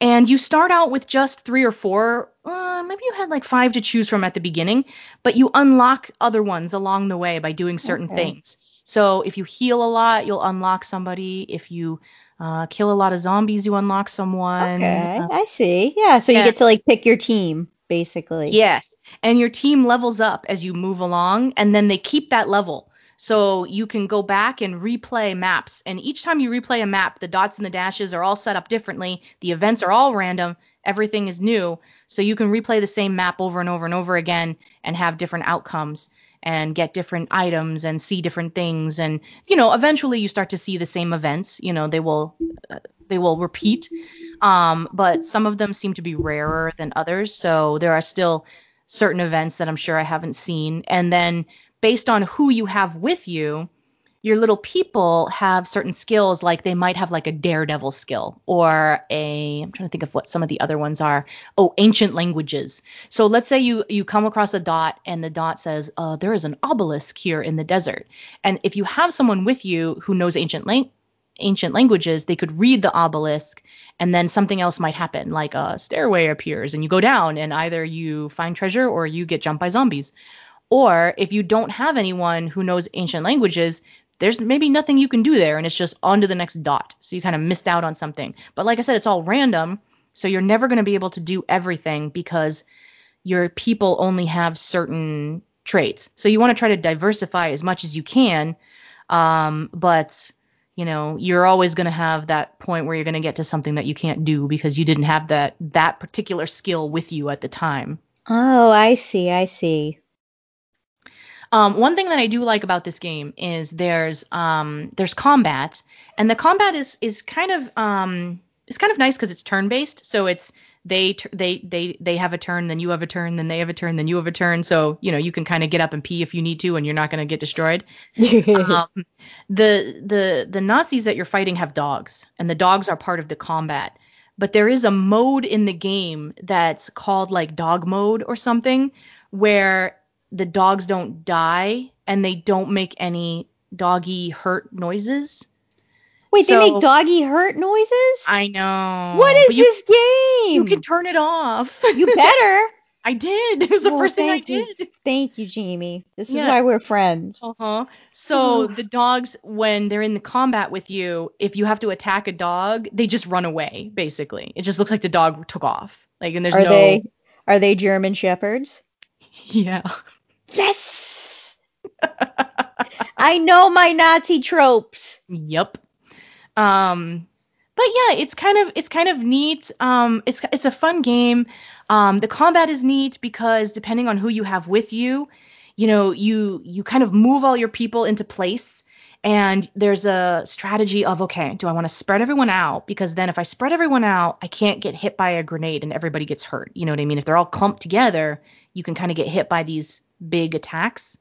and you start out with just three or four. Uh, maybe you had like five to choose from at the beginning, but you unlock other ones along the way by doing certain Okay. things. So if you heal a lot, you'll unlock somebody. If you uh, kill a lot of zombies, you unlock someone. Okay, Uh, I see. Yeah, so you get to like pick your team basically. Yes. And your team levels up as you move along, and then they keep that level. So you can go back and replay maps. And each time you replay a map, the dots and the dashes are all set up differently. The events are all random. Everything is new. So you can replay the same map over and over and over again and have different outcomes and get different items and see different things and you know eventually you start to see the same events you know they will uh, they will repeat um, but some of them seem to be rarer than others so there are still certain events that I'm sure I haven't seen and then based on who you have with you your little people have certain skills like they might have like a daredevil skill or a I'm trying to think of what some of the other ones are. Oh, ancient languages. So let's say you you come across a dot and the dot says uh, there is an obelisk here in the desert. And if you have someone with you who knows ancient lang- ancient languages, they could read the obelisk and then something else might happen like a stairway appears and you go down and either you find treasure or you get jumped by zombies. Or if you don't have anyone who knows ancient languages, there's maybe nothing you can do there and it's just on to the next dot. So you kind of missed out on something. But like I said, it's all random. So you're never going to be able to do everything because your people only have certain traits. So you want to try to diversify as much as you can. Um, but you know, you're always going to have that point where you're going to get to something that you can't do because you didn't have that that particular skill with you at the time. Oh, I see. I see. Um, one thing that I do like about this game is there's um, there's combat, and the combat is is kind of um, it's kind of nice because it's turn based. So it's they they they they have a turn, then you have a turn, then they have a turn, then you have a turn. So you know you can kind of get up and pee if you need to, and you're not going to get destroyed. um, the the the Nazis that you're fighting have dogs, and the dogs are part of the combat. But there is a mode in the game that's called like dog mode or something, where the dogs don't die and they don't make any doggy hurt noises. Wait, so, they make doggy hurt noises? I know. What is you, this game? You can turn it off. You better. I did. It was the well, first thing I you. did. Thank you, Jamie. This yeah. is why we're friends. Uh huh. So the dogs, when they're in the combat with you, if you have to attack a dog, they just run away. Basically, it just looks like the dog took off. Like, and there's are no. They, are they German shepherds? Yeah. Yes. I know my Nazi tropes. Yep. Um, but yeah, it's kind of it's kind of neat. Um, it's it's a fun game. Um, the combat is neat because depending on who you have with you, you know, you you kind of move all your people into place and there's a strategy of okay do i want to spread everyone out because then if i spread everyone out i can't get hit by a grenade and everybody gets hurt you know what i mean if they're all clumped together you can kind of get hit by these big attacks.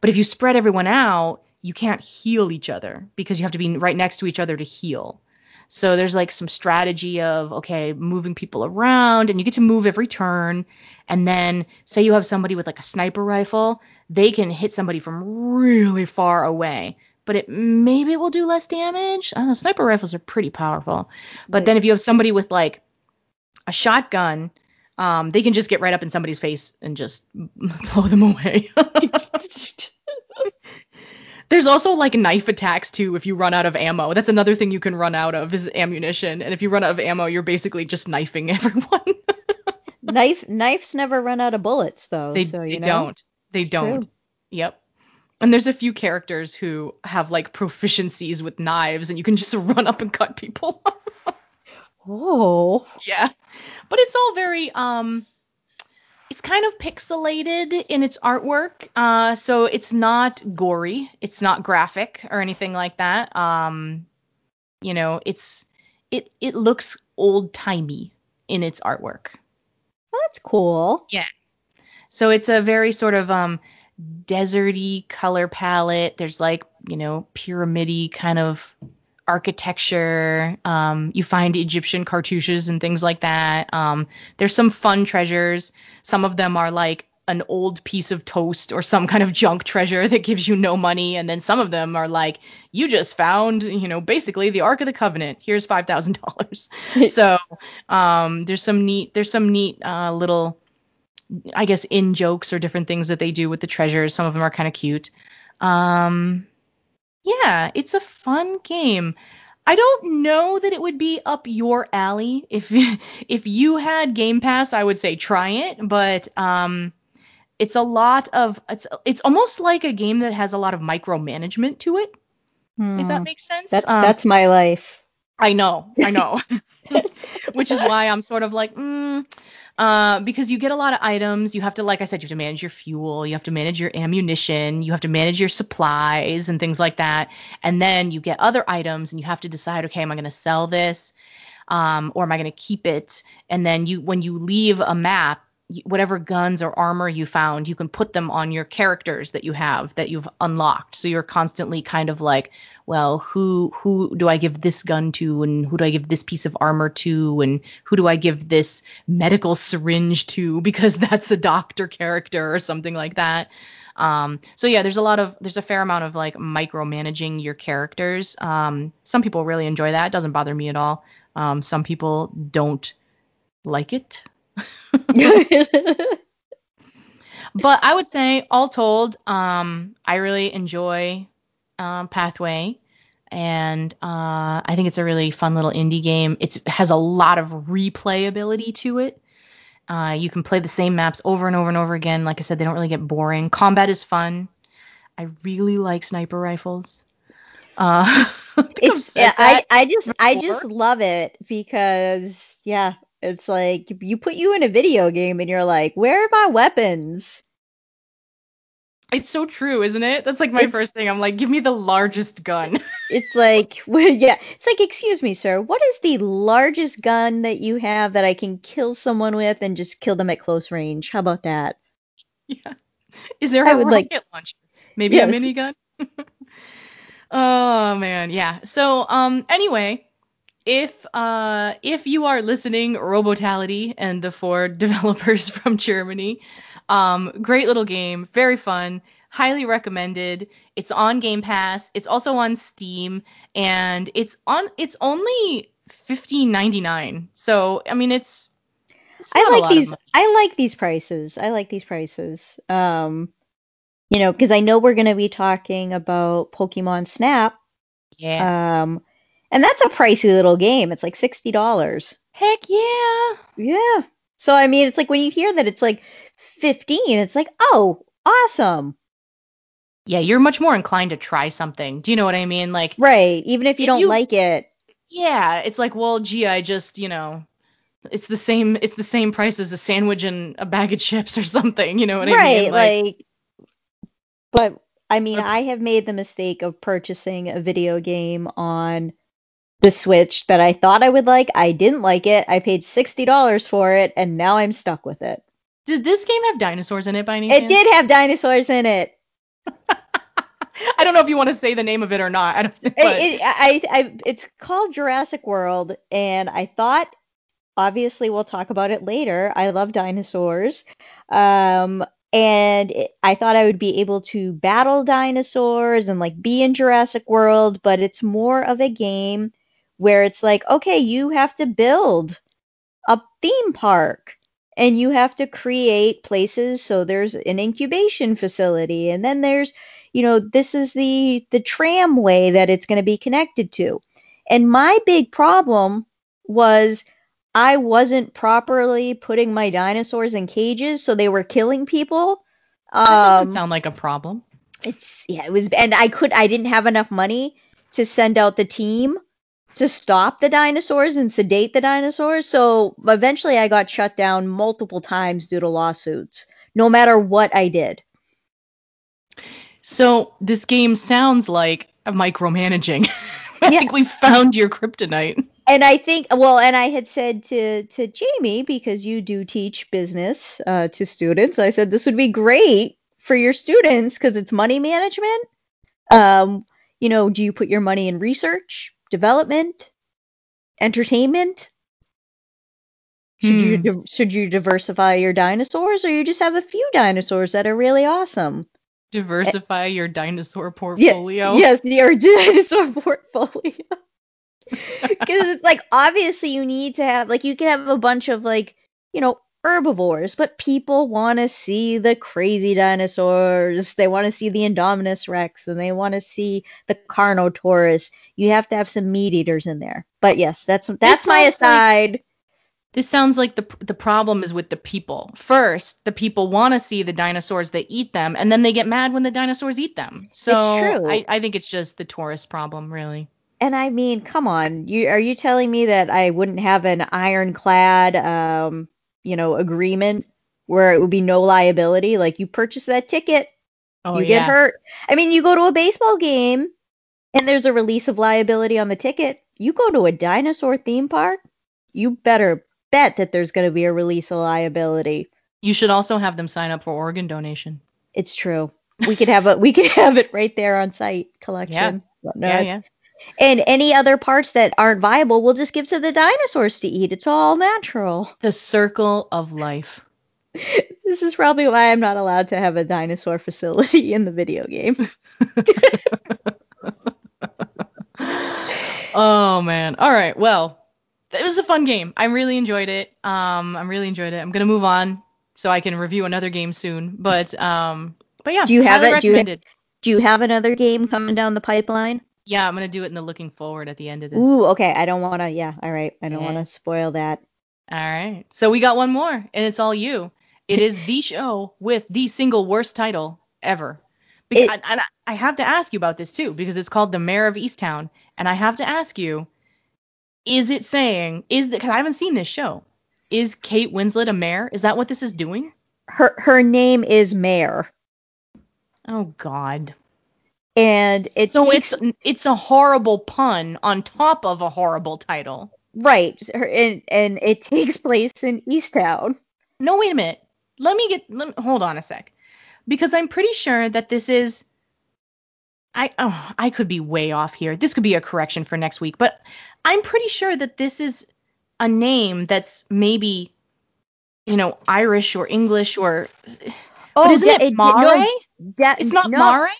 But if you spread everyone out, you can't heal each other because you have to be right next to each other to heal. So there's like some strategy of okay, moving people around and you get to move every turn and then say you have somebody with like a sniper rifle, they can hit somebody from really far away. But it maybe it will do less damage. I don't know, sniper rifles are pretty powerful. But right. then if you have somebody with like a shotgun um, they can just get right up in somebody's face and just blow them away. There's also like knife attacks too if you run out of ammo. That's another thing you can run out of is ammunition. And if you run out of ammo, you're basically just knifing everyone. Knife knives never run out of bullets though. They, so, they know, don't. They don't. True. Yep. And there's a few characters who have like proficiencies with knives and you can just run up and cut people. Oh. Yeah. But it's all very um it's kind of pixelated in its artwork uh so it's not gory. It's not graphic or anything like that. Um you know it's it it looks old timey in its artwork. Well, that's cool. Yeah. So it's a very sort of um deserty color palette. There's like you know pyramidy kind of architecture. Um, you find Egyptian cartouches and things like that. Um, there's some fun treasures. Some of them are like an old piece of toast or some kind of junk treasure that gives you no money. And then some of them are like, you just found, you know, basically the Ark of the Covenant. Here's five thousand dollars. so um, there's some neat there's some neat uh, little I guess in jokes or different things that they do with the treasures. Some of them are kind of cute. Um, yeah, it's a fun game. I don't know that it would be up your alley. If if you had Game Pass, I would say try it, but um it's a lot of it's it's almost like a game that has a lot of micromanagement to it. Hmm. If that hmm. makes sense. That, um, that's my life. I know, I know. Which is why I'm sort of like, mm, uh, because you get a lot of items. You have to, like I said, you have to manage your fuel, you have to manage your ammunition, you have to manage your supplies and things like that. And then you get other items, and you have to decide, okay, am I going to sell this, um, or am I going to keep it? And then you, when you leave a map, whatever guns or armor you found, you can put them on your characters that you have that you've unlocked. So you're constantly kind of like, well, who who do I give this gun to and who do I give this piece of armor to and who do I give this medical syringe to because that's a doctor character or something like that. Um, so yeah, there's a lot of there's a fair amount of like micromanaging your characters. Um, some people really enjoy that. It doesn't bother me at all. Um, some people don't like it. but I would say, all told, um, I really enjoy um, Pathway, and uh, I think it's a really fun little indie game. It's, it has a lot of replayability to it. Uh, you can play the same maps over and over and over again. Like I said, they don't really get boring. Combat is fun. I really like sniper rifles. Uh, it's yeah, I, I just. I just love it because yeah, it's like you put you in a video game and you're like, where are my weapons? It's so true, isn't it? That's like my it's, first thing. I'm like, give me the largest gun. it's like, well, yeah. It's like, excuse me, sir. What is the largest gun that you have that I can kill someone with and just kill them at close range? How about that? Yeah. Is there I a rocket like, launcher? Maybe yes. a minigun? oh man, yeah. So um anyway, if uh, if you are listening, Robotality and the four developers from Germany, um, great little game, very fun, highly recommended. It's on Game Pass. It's also on Steam, and it's on. It's only fifteen ninety nine. So I mean, it's. it's I like these. I like these prices. I like these prices. Um, you know, because I know we're gonna be talking about Pokemon Snap. Yeah. Um and that's a pricey little game. It's like sixty dollars. Heck yeah. Yeah. So I mean, it's like when you hear that it's like fifteen, it's like, oh, awesome. Yeah, you're much more inclined to try something. Do you know what I mean? Like Right. Even if you don't you, like it. Yeah, it's like, well, gee, I just, you know, it's the same it's the same price as a sandwich and a bag of chips or something, you know what right, I mean? Like, like but I mean, I have made the mistake of purchasing a video game on the Switch that I thought I would like. I didn't like it. I paid $60 for it, and now I'm stuck with it. Does this game have dinosaurs in it by any chance? It did have dinosaurs in it. I don't know if you want to say the name of it or not. I don't, it, it, I, I, it's called Jurassic World, and I thought, obviously, we'll talk about it later. I love dinosaurs. Um, and it, I thought I would be able to battle dinosaurs and like be in Jurassic World, but it's more of a game where it's like, okay, you have to build a theme park and you have to create places. So there's an incubation facility and then there's you know this is the the tramway that it's going to be connected to. And my big problem was i wasn't properly putting my dinosaurs in cages so they were killing people. That doesn't um, sound like a problem. it's yeah it was and i could i didn't have enough money to send out the team to stop the dinosaurs and sedate the dinosaurs. So eventually I got shut down multiple times due to lawsuits, no matter what I did. So this game sounds like a micromanaging. I yeah. think we found your kryptonite. And I think, well, and I had said to to Jamie because you do teach business uh, to students, I said this would be great for your students because it's money management. Um, you know, do you put your money in research? Development, entertainment? Should hmm. you should you diversify your dinosaurs, or you just have a few dinosaurs that are really awesome? Diversify your dinosaur portfolio. Yes, yes your dinosaur portfolio. Because it's like obviously you need to have like you can have a bunch of like you know herbivores, but people want to see the crazy dinosaurs. They want to see the Indominus Rex and they want to see the Carnotaurus. You have to have some meat eaters in there. But yes, that's that's my aside. Like, This sounds like the the problem is with the people. First, the people want to see the dinosaurs that eat them, and then they get mad when the dinosaurs eat them. So. I, I think it's just the tourist problem, really. And I mean, come on, you are you telling me that I wouldn't have an ironclad, um, you know, agreement where it would be no liability? Like you purchase that ticket, Oh you get hurt. I mean, you go to a baseball game and there's a release of liability on the ticket. You go to a dinosaur theme park, you better bet that there's going to be a release of liability. You should also have them sign up for organ donation. It's true. We could have a we could have it right there on site collection. Yeah. whatnot. Yeah, yeah. And any other parts that aren't viable, we'll just give to the dinosaurs to eat. It's all natural. The circle of life. This is probably why I'm not allowed to have a dinosaur facility in the video game. oh man. All right. Well, it was a fun game. I really enjoyed it. Um, I really enjoyed it. I'm gonna move on so I can review another game soon. But um, but yeah. Do you have it? Do you- recommended. Do you have another game coming down the pipeline? Yeah, I'm gonna do it in the looking forward at the end of this. Ooh, okay. I don't want to. Yeah, all right. I don't Yeah. to spoil that. All right. So we got one more, and it's all you. It is the show with the single worst title ever. Because, It- and I, I have to ask you about this too, because it's called The Mayor of Easttown, and I have to ask you, is it saying is that because I haven't seen this show, is Kate Winslet a mayor? Is that what this is doing? Her her name is Mayor. Oh God. And it's so it's it's a horrible pun on top of a horrible title. right, and and it takes place in Easttown. No, wait a minute. Let me get. Let me, hold on a sec, because I'm pretty sure that this is. I oh, I could be way off here. This could be a correction for next week, but I'm pretty sure that this is a name that's maybe, you know, Irish or English or. Oh, isn't de- it Mare? No, de- it's not no, Mare.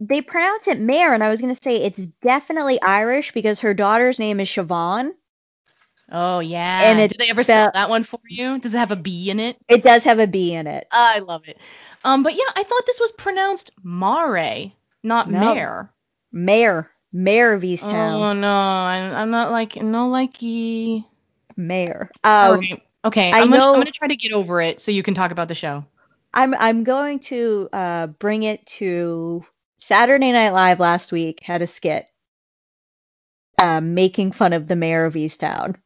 They pronounce it Mare, and I was gonna say it's definitely Irish because her daughter's name is Siobhan. Oh yeah. And Did it's they ever spell that one for you? Does it have a B in it? It does have a B in it. I love it. Um, but yeah, I thought this was pronounced Mare, not No. Mare. Mare, Mare of Easttown, Oh no, I'm, I'm not like no likey. Mayor. Um, right. Okay, I I'm gonna, I'm gonna try to get over it so you can talk about the show. I'm I'm going to uh, bring it to Saturday Night Live last week had a skit uh, making fun of the mayor of Easttown.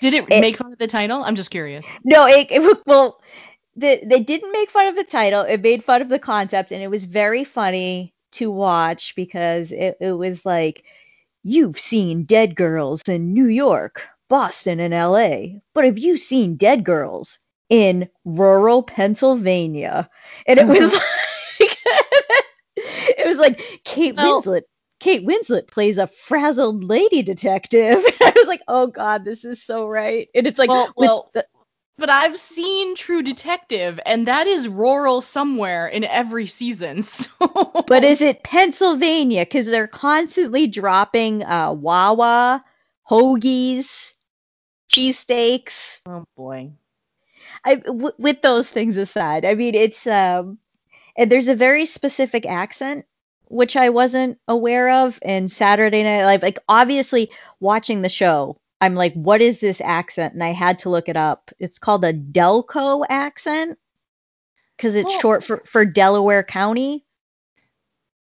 Did it, It- make fun of the title? I'm just curious. No, it, it well, the, they didn't make fun of the title. It made fun of the concept, and it was very funny to watch because it, it was like you've seen dead girls in New York, Boston, and L.A., but have you seen dead girls in rural Pennsylvania? And it was was like Kate Well- Winslet. Kate Winslet plays a frazzled lady detective. I was like, oh god, this is so right. And it's like, Well- well, the- But I've seen True Detective, and that is rural somewhere in every season. So. But is it Pennsylvania? Because they're constantly dropping uh, Wawa, hoagies, cheesesteaks. oh boy. I, w- with those things aside, I mean, it's um, and there's a very specific accent which I wasn't aware of and Saturday Night Live. Like, obviously, watching the show, I'm like, what is this accent? And I had to look it up. It's called a Delco accent because it's Well- short for for Delaware County.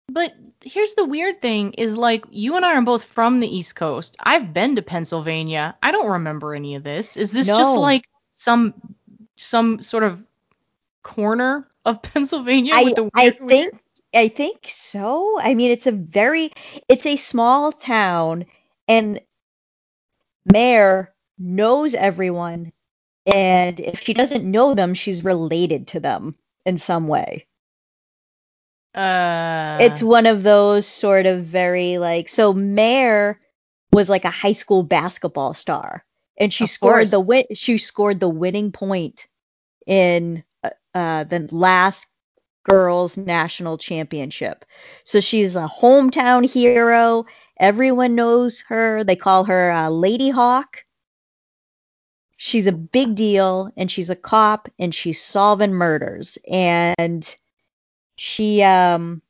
But here's the weird thing is like you and I are both from the East Coast. I've been to Pennsylvania. I don't remember any of this. Is this just like some some sort of corner of Pennsylvania I, with the weird, I weird- think I think so. I mean, it's a very it's a small town, and Mayor knows everyone, and if she doesn't know them, she's related to them in some way. uh it's one of those sort of very like so Mayor was like a high school basketball star, and she scored course. the win she scored the winning point in uh, uh, the last girls national championship. So she's a hometown hero. Everyone knows her. They call her uh, Lady Hawk. She's a big deal, and she's a cop, and she's solving murders. And she, um,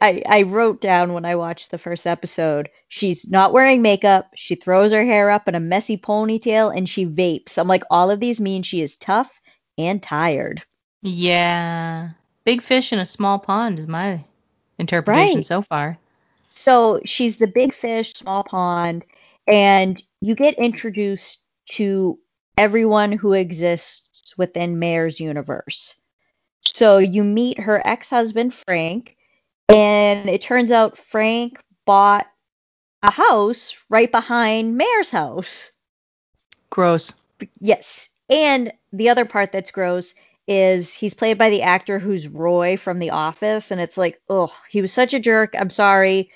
I, I wrote down when I watched the first episode, she's not wearing makeup, she throws her hair up in a messy ponytail, and she vapes. I'm like, all of these mean she is tough and tired. Yeah. Big fish in a small pond is my interpretation Right. so far. So she's the big fish, small pond, and you get introduced to everyone who exists within Mayor's universe. So you meet her ex-husband Frank, and it turns out Frank bought a house right behind Mayor's house. Gross. Yes. And the other part that's gross is he's played by the actor who's Roy from The Office, and it's like, oh, he was such a jerk. I'm sorry.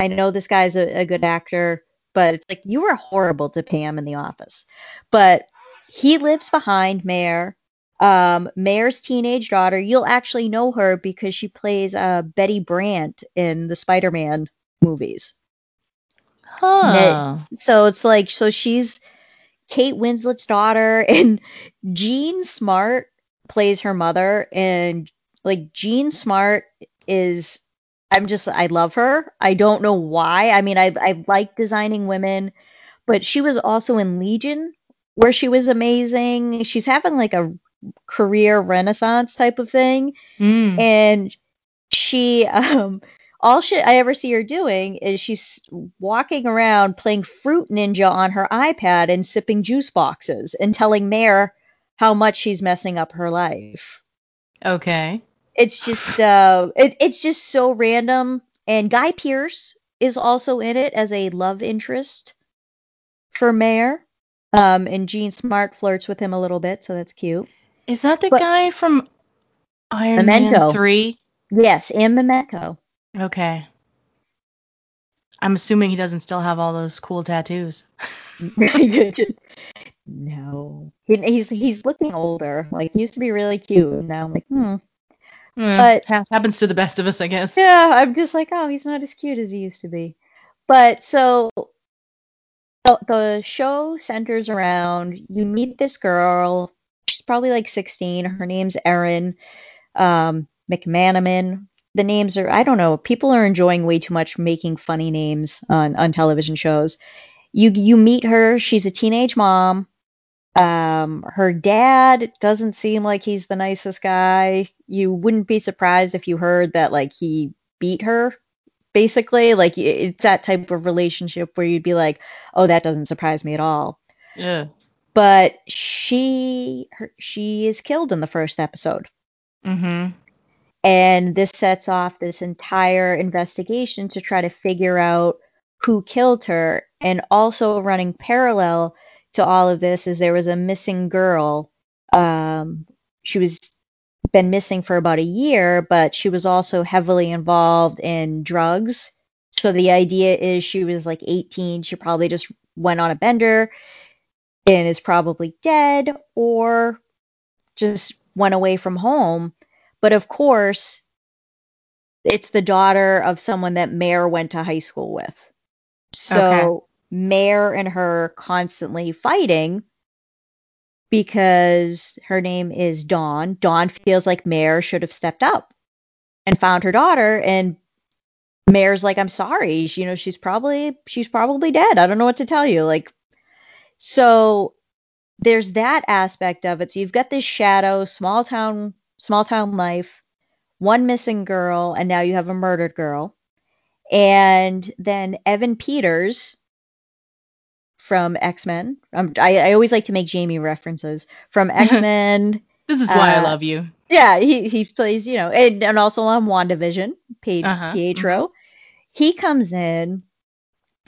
I know this guy's a, a good actor, but it's like you were horrible to Pam in The Office. But he lives behind Mayor. Um, Mayor's teenage daughter, you'll actually know her because she plays uh, Betty Brant in the Spider-Man movies. Huh. So it's like, so she's Kate Winslet's daughter, and Jean Smart plays her mother, and like Jean Smart is, I'm just, I love her. I don't know why. I mean, I I like designing women, but she was also in Legion, where she was amazing. She's having like a career renaissance type of thing Mm. and she um all shit I ever see her doing is she's walking around playing Fruit Ninja on her iPad and sipping juice boxes and telling Mare how much she's messing up her life. Okay. It's just uh it, it's just so random and Guy Pearce is also in it as a love interest for Mayor. Um and Jean Smart flirts with him a little bit, so that's cute. Is that the But- guy from Iron Memento. Man 3? Yes, and Memento. Okay. I'm assuming he doesn't still have all those cool tattoos. no. He, he's he's looking older. Like he used to be really cute. and Now I'm like, hmm. Eh, But- happens to the best of us, I guess. Yeah, I'm just like, oh, he's not as cute as he used to be. But so the, the show centers around you meet this girl. She's probably like 16. Her name's Erin um, McMenamin. The names are I don't know. People are enjoying way too much making funny names on on television shows. You you meet her. She's a teenage mom. Um, her dad doesn't seem like he's the nicest guy. You wouldn't be surprised if you heard that like he beat her basically like it's that type of relationship where you'd be like oh that doesn't surprise me at all Yeah. but she her, she is killed in the first episode Mm-hmm. and this sets off this entire investigation to try to figure out who killed her and also running parallel to all of this is there was a missing girl um she was been missing for about a year but she was also heavily involved in drugs. So the idea is she was like 18 she probably just went on a bender and is probably dead or just went away from home. But of course, it's the daughter of someone that Mayor went to high school with. So Mare and her constantly fighting because her name is Dawn. Dawn feels like Mare should have stepped up and found her daughter and Mare's like, I'm sorry. You know, she's probably she's probably dead. I don't know what to tell you. Like so there's that aspect of it. So you've got this shadow, small town small town life, one missing girl, and now you have a murdered girl. And then Evan Peters from X Men. Um, I, I always like to make Jamie references from X Men. This is why I Uh, love you. yeah, he, he plays, you know, and, and also on WandaVision, Pe- Uh-huh, Pietro. He comes in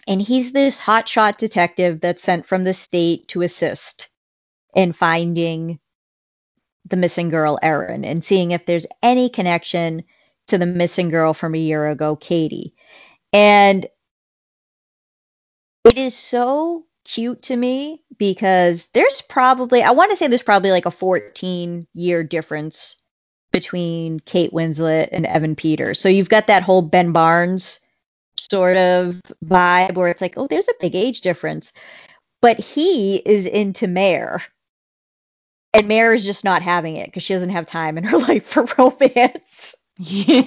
and he's this hotshot detective that's sent from the state to assist in finding the missing girl Erin and seeing if there's any connection to the missing girl from a year ago, Katie. And it is so cute to me because there's probably I want to say there's probably like a 14 year difference between Kate Winslet and Evan Peters. So you've got that whole Ben Barnes sort of vibe where it's like, oh, there's a big age difference. But he is into Mare. And Mare is just not having it because she doesn't have time in her life for romance. Yeah.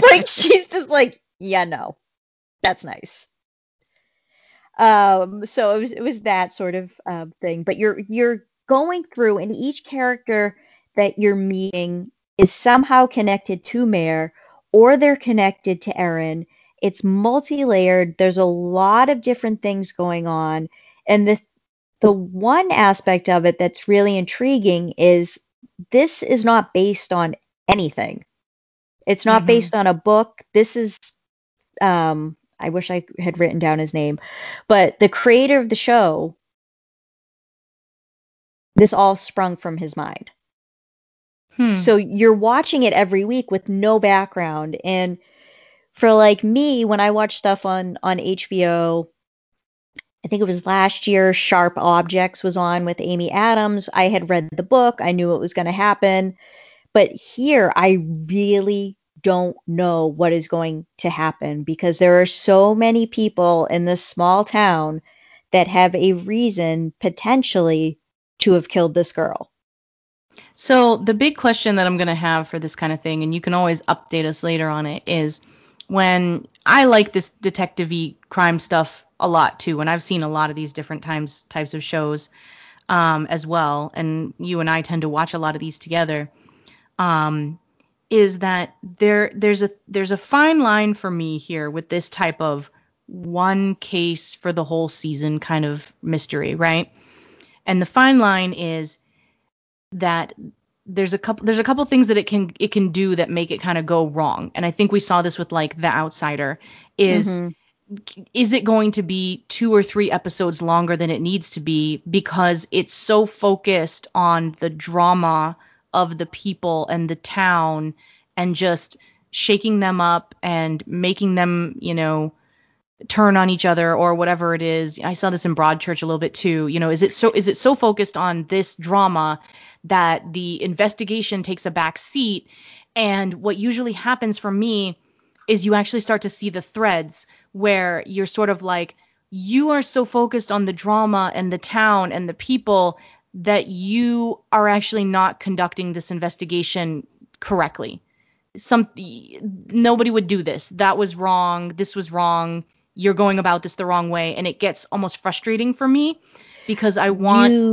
like she's just like, yeah, no, that's nice. Um, so it was it was that sort of uh, thing. But you're you're going through, and each character that you're meeting is somehow connected to Mare, or they're connected to Erin. It's multi-layered. There's a lot of different things going on, and the the one aspect of it that's really intriguing is this is not based on anything. It's not Mhm. based on a book. This is um I wish I had written down his name, but the creator of the show this all sprung from his mind. Hmm. So you're watching it every week with no background and for like me when I watch stuff on on HBO I think it was last year Sharp Objects was on with Amy Adams. I had read the book. I knew it was going to happen. But here I really don't know what is going to happen because there are so many people in this small town that have a reason potentially to have killed this girl. So the big question that I'm going to have for this kind of thing, and you can always update us later on it, is when I like this detective-y crime stuff a lot too, and I've seen a lot of these different times types of shows um, as well, and you and I tend to watch a lot of these together. Um, is that there there's a there's a fine line for me here with this type of one case for the whole season kind of mystery, right? And the fine line is that there's a couple there's a couple things that it can it can do that make it kind of go wrong. And I think we saw this with like The Outsider is Mhm. is it going to be two or three episodes longer than it needs to be because it's so focused on the drama of the people and the town and just shaking them up and making them, you know, turn on each other or whatever it is. I saw this in Broadchurch a little bit too. You know, is it so is it so focused on this drama that the investigation takes a back seat and what usually happens for me is you actually start to see the threads where you're sort of like you are so focused on the drama and the town and the people that you are actually not conducting this investigation correctly. Some nobody would do this. That was wrong. This was wrong. You're going about this the wrong way and it gets almost frustrating for me because I want You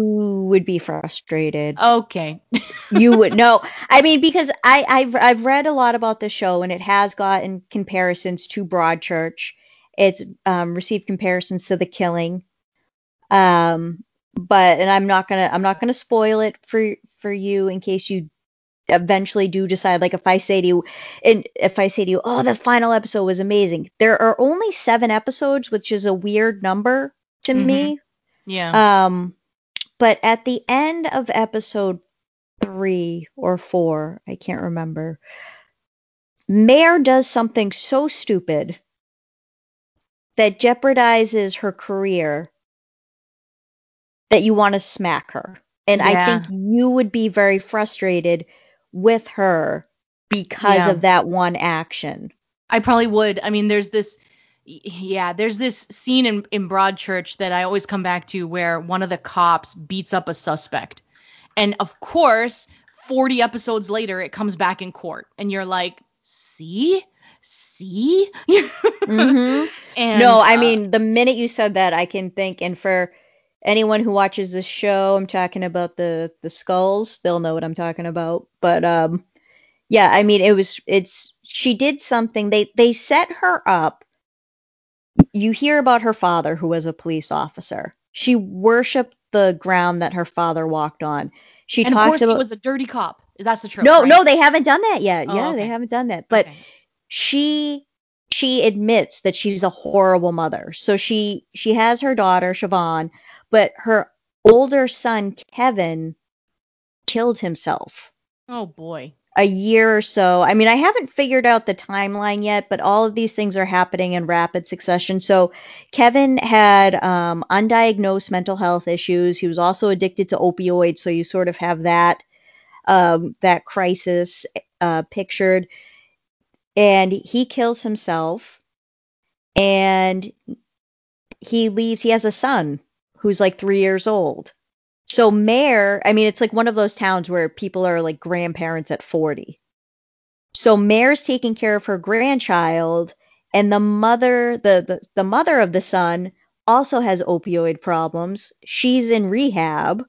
would be frustrated. okay. you would no i mean because i I've, I've read a lot about the show and it has gotten comparisons to broadchurch it's um, received comparisons to the killing um but and i'm not gonna i'm not gonna spoil it for for you in case you eventually do decide like if i say to you and if i say to you oh the final episode was amazing there are only seven episodes which is a weird number to Mhm. me Yeah. um, but at the end of episode three or four, I can't remember, Mare does something so stupid that jeopardizes her career that you want to smack her. And I think you would be very frustrated with her because Yeah. of that one action. I probably would. I mean, there's this, yeah, there's this scene in, in Broadchurch that I always come back to where one of the cops beats up a suspect. And of course, 40 episodes later, it comes back in court. And you're like, see? See? hmm and, no, I uh, mean, the minute you said that, I can think, and for anyone who watches this show, I'm talking about the the skulls. They'll know what I'm talking about. But um, yeah, I mean, it was it's she did something. They they set her up. You hear about her father, who was a police officer. She worshipped the ground that her father walked on. She and of talks course, about he was a dirty cop. That's the truth. no, right? no, they haven't done that yet. Oh, yeah, they haven't done that. But Okay. she she admits that she's a horrible mother. So she she has her daughter Siobhan, but her older son Kevin killed himself Oh, boy. a year or so. I mean, I haven't figured out the timeline yet, but all of these things are happening in rapid succession. So Kevin had um, undiagnosed mental health issues. He was also addicted to opioids, so you sort of have that um, that crisis uh, pictured. And he kills himself, and he leaves. He has a son who's like three years old. So Mare, I mean, it's like one of those towns where people are like grandparents at 40. So Mare's taking care of her grandchild, and the mother, the, the, the mother of the son, also has opioid problems. She's in rehab.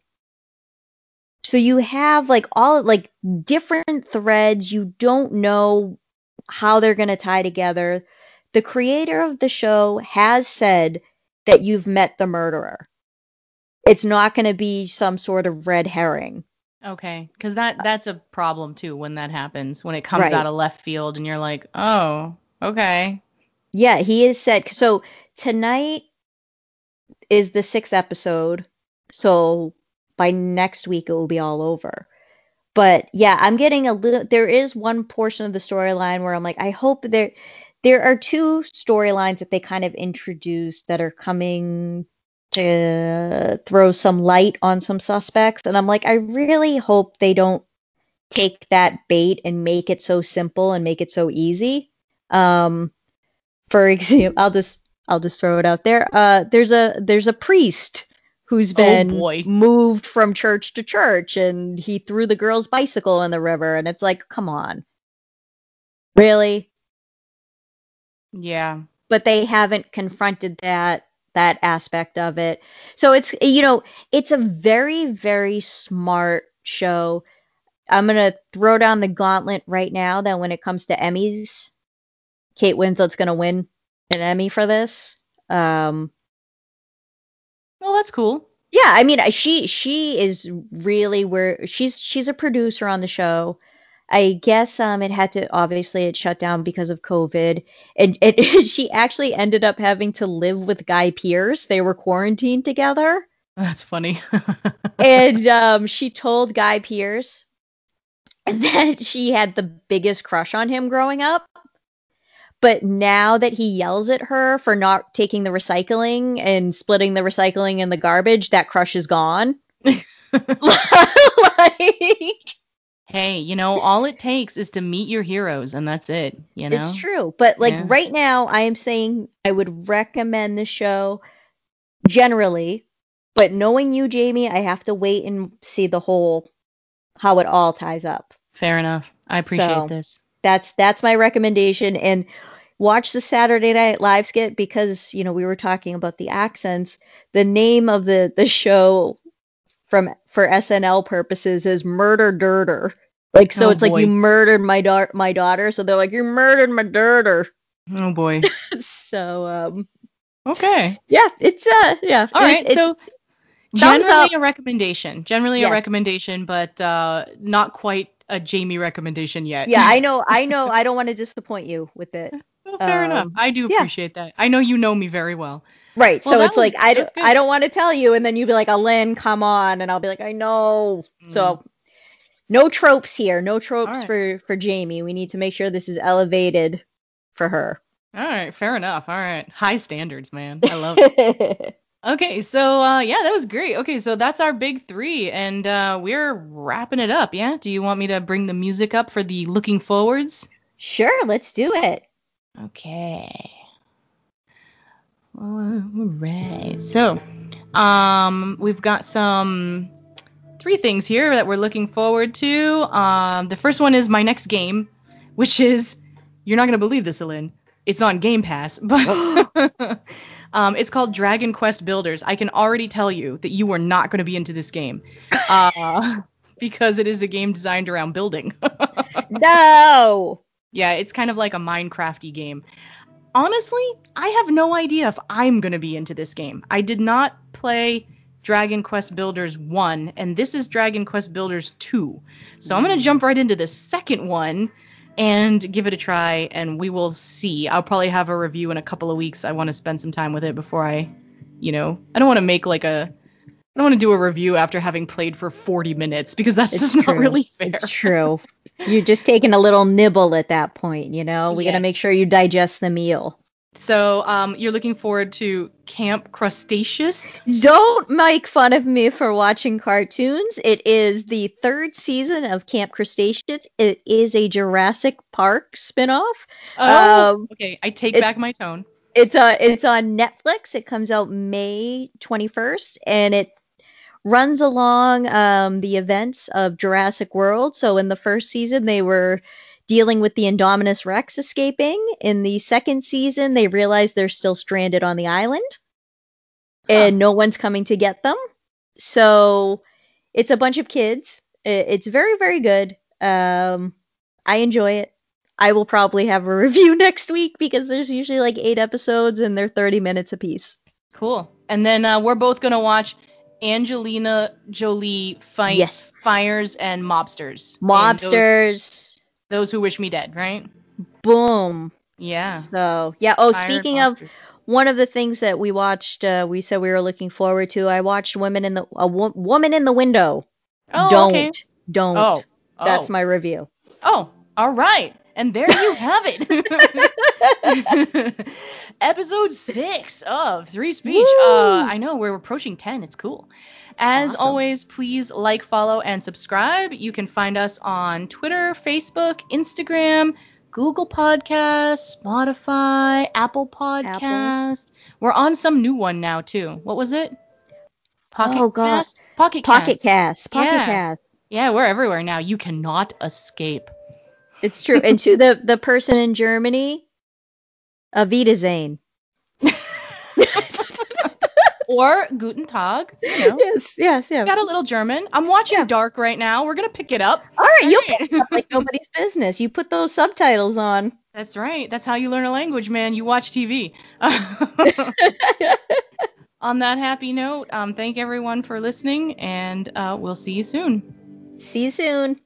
So you have like all like different threads. You don't know how they're going to tie together. The creator of the show has said that you've met the murderer. It's not going to be some sort of red herring. Okay, because that uh, that's a problem too when that happens when it comes Right. out of left field and you're like, oh, okay. Yeah, he is said so tonight is the sixth episode. So by next week it will be all over. But yeah, I'm getting a little there is one portion of the storyline where I'm like, I hope there there are two storylines that they kind of introduced that are coming to throw some light on some suspects. And I'm like, I really hope they don't take that bait and make it so simple and make it so easy. Um, for example, I'll just I'll just throw it out there. Uh, there's a there's a priest who's been boy. moved from church to church, and he threw the girl's bicycle in the river, and it's like, come on, really? Yeah. But they haven't confronted that that aspect of it. So it's you know it's a very very smart show. I'm gonna throw down the gauntlet right now that when it comes to Emmys, Kate Winslet's gonna win an Emmy for this. Um, Well, that's cool. yeah, I mean, she she is really where she's she's a producer on the show. I guess um it had to obviously it shut down because of COVID, and it she actually ended up having to live with Guy Pearce. They were quarantined together, That's funny. and um she told Guy Pearce that she had the biggest crush on him growing up. But now that he yells at her for not taking the recycling and splitting the recycling and the garbage, that crush is gone. like, hey, you know, all it takes is to meet your heroes, and that's it. You know. it's true. But like Yeah. right now, I am saying I would recommend the show generally. But knowing you, Jamie, I have to wait and see the whole how it all ties up. Fair enough. I appreciate So- this. That's that's my recommendation. And watch the Saturday Night Live skit because you know we were talking about the accents. The name of the the show from for SNL purposes is Murdur Durdur. Like so, Oh, it's like you murdered my daughter. My daughter. So they're like you murdered my daughter. Oh boy. so um Okay. yeah, it's uh yeah. All it- right. it- so generally a recommendation. Generally Yes. a recommendation, but uh, not quite a Jamie recommendation yet. yeah, I know, I know, I don't want to disappoint you with it. Well, fair um, enough. I do yeah. appreciate that. I know you know me very well. Right. Well, so it's was- like I don't. I don't want to tell you, and then you'd be like, "Lynn, come on," and I'll be like, "I know." So no tropes here. No tropes right. for for Jamie. We need to make sure this is elevated for her. All right. Fair enough. All right. High standards, man. I love it. Okay, so uh, yeah, that was great. Okay, so that's our big three, and uh, we're wrapping it up. Yeah. Do you want me to bring the music up for the looking forwards? sure, let's do it. Okay. All right. So, um, we've got some three things here that we're looking forward to. Um, the first one is my next game, which is you're not gonna believe this, Alin. It's on Game Pass, but um, it's called Dragon Quest Builders. I can already tell you that you are not going to be into this game, uh, because it is a game designed around building. No. Yeah, it's kind of like a Minecrafty game. Honestly, I have no idea if I'm going to be into this game. I did not play Dragon Quest Builders 1, and this is Dragon Quest Builders 2. So I'm going to jump right into the second one and give it a try, and we will see. I'll probably have a review in a couple of weeks. I want to spend some time with it before I, you know, I don't want to make like a. I don't want to do a review after having played for 40 minutes because that's It's just not really fair. It's true. You're just taking a little nibble at that point, you know? We got to make sure you digest the meal. So um, you're looking forward to Camp Cretaceous? Don't make fun of me for watching cartoons. It is the third season of Camp Cretaceous. It is a Jurassic Park spinoff. Um, okay. I take it- back my tone. It's uh it's on Netflix. It comes out May 21st and it runs along um the events of Jurassic World. So in the first season they were dealing with the Indominus Rex escaping. In the second season, they realize they're still stranded on the island and no one's coming to get them. So it's a bunch of kids. It's very, very good. Um, I enjoy it. I will probably have a review next week because there's usually like eight episodes and they're 30 minutes apiece. Cool. And then uh, we're both gonna watch Angelina Jolie fight Yes. fires and mobsters. And Mobsters. Those, those who wish me dead, right? Boom. Yeah. So yeah. Oh, and speaking of one of the things that we watched, uh, we said we were looking forward to. I watched Women in the a wo- Woman in the Window. Oh, don't, okay. don't. Oh. That's oh. my review. Oh, all right. And there you have it. Episode six of Three Speech. Woo! Uh, I know we're approaching 10. It's cool. As awesome. always, please like, follow, and subscribe. You can find us on Twitter, Facebook, Instagram, Google Podcasts, Spotify, Apple Podcast. We're on some new one now, too. What was it? Pocket Oh. Cast? Pocket, Pocket Cast. Cast. Pocket Yeah. Cast. Yeah, we're everywhere now. You cannot escape. It's true. and to the the person in Germany, Avita Zane. or Guten Tag. You know, Yes, yes, yes. got a little German. I'm watching Yeah. Dark right now. We're gonna pick it up. All right, you'll Right. pick it up like nobody's business. You put those subtitles on. That's right. That's how you learn a language, man. You watch TV. On that happy note, um, thank everyone for listening, and uh, we'll see you soon. See you soon.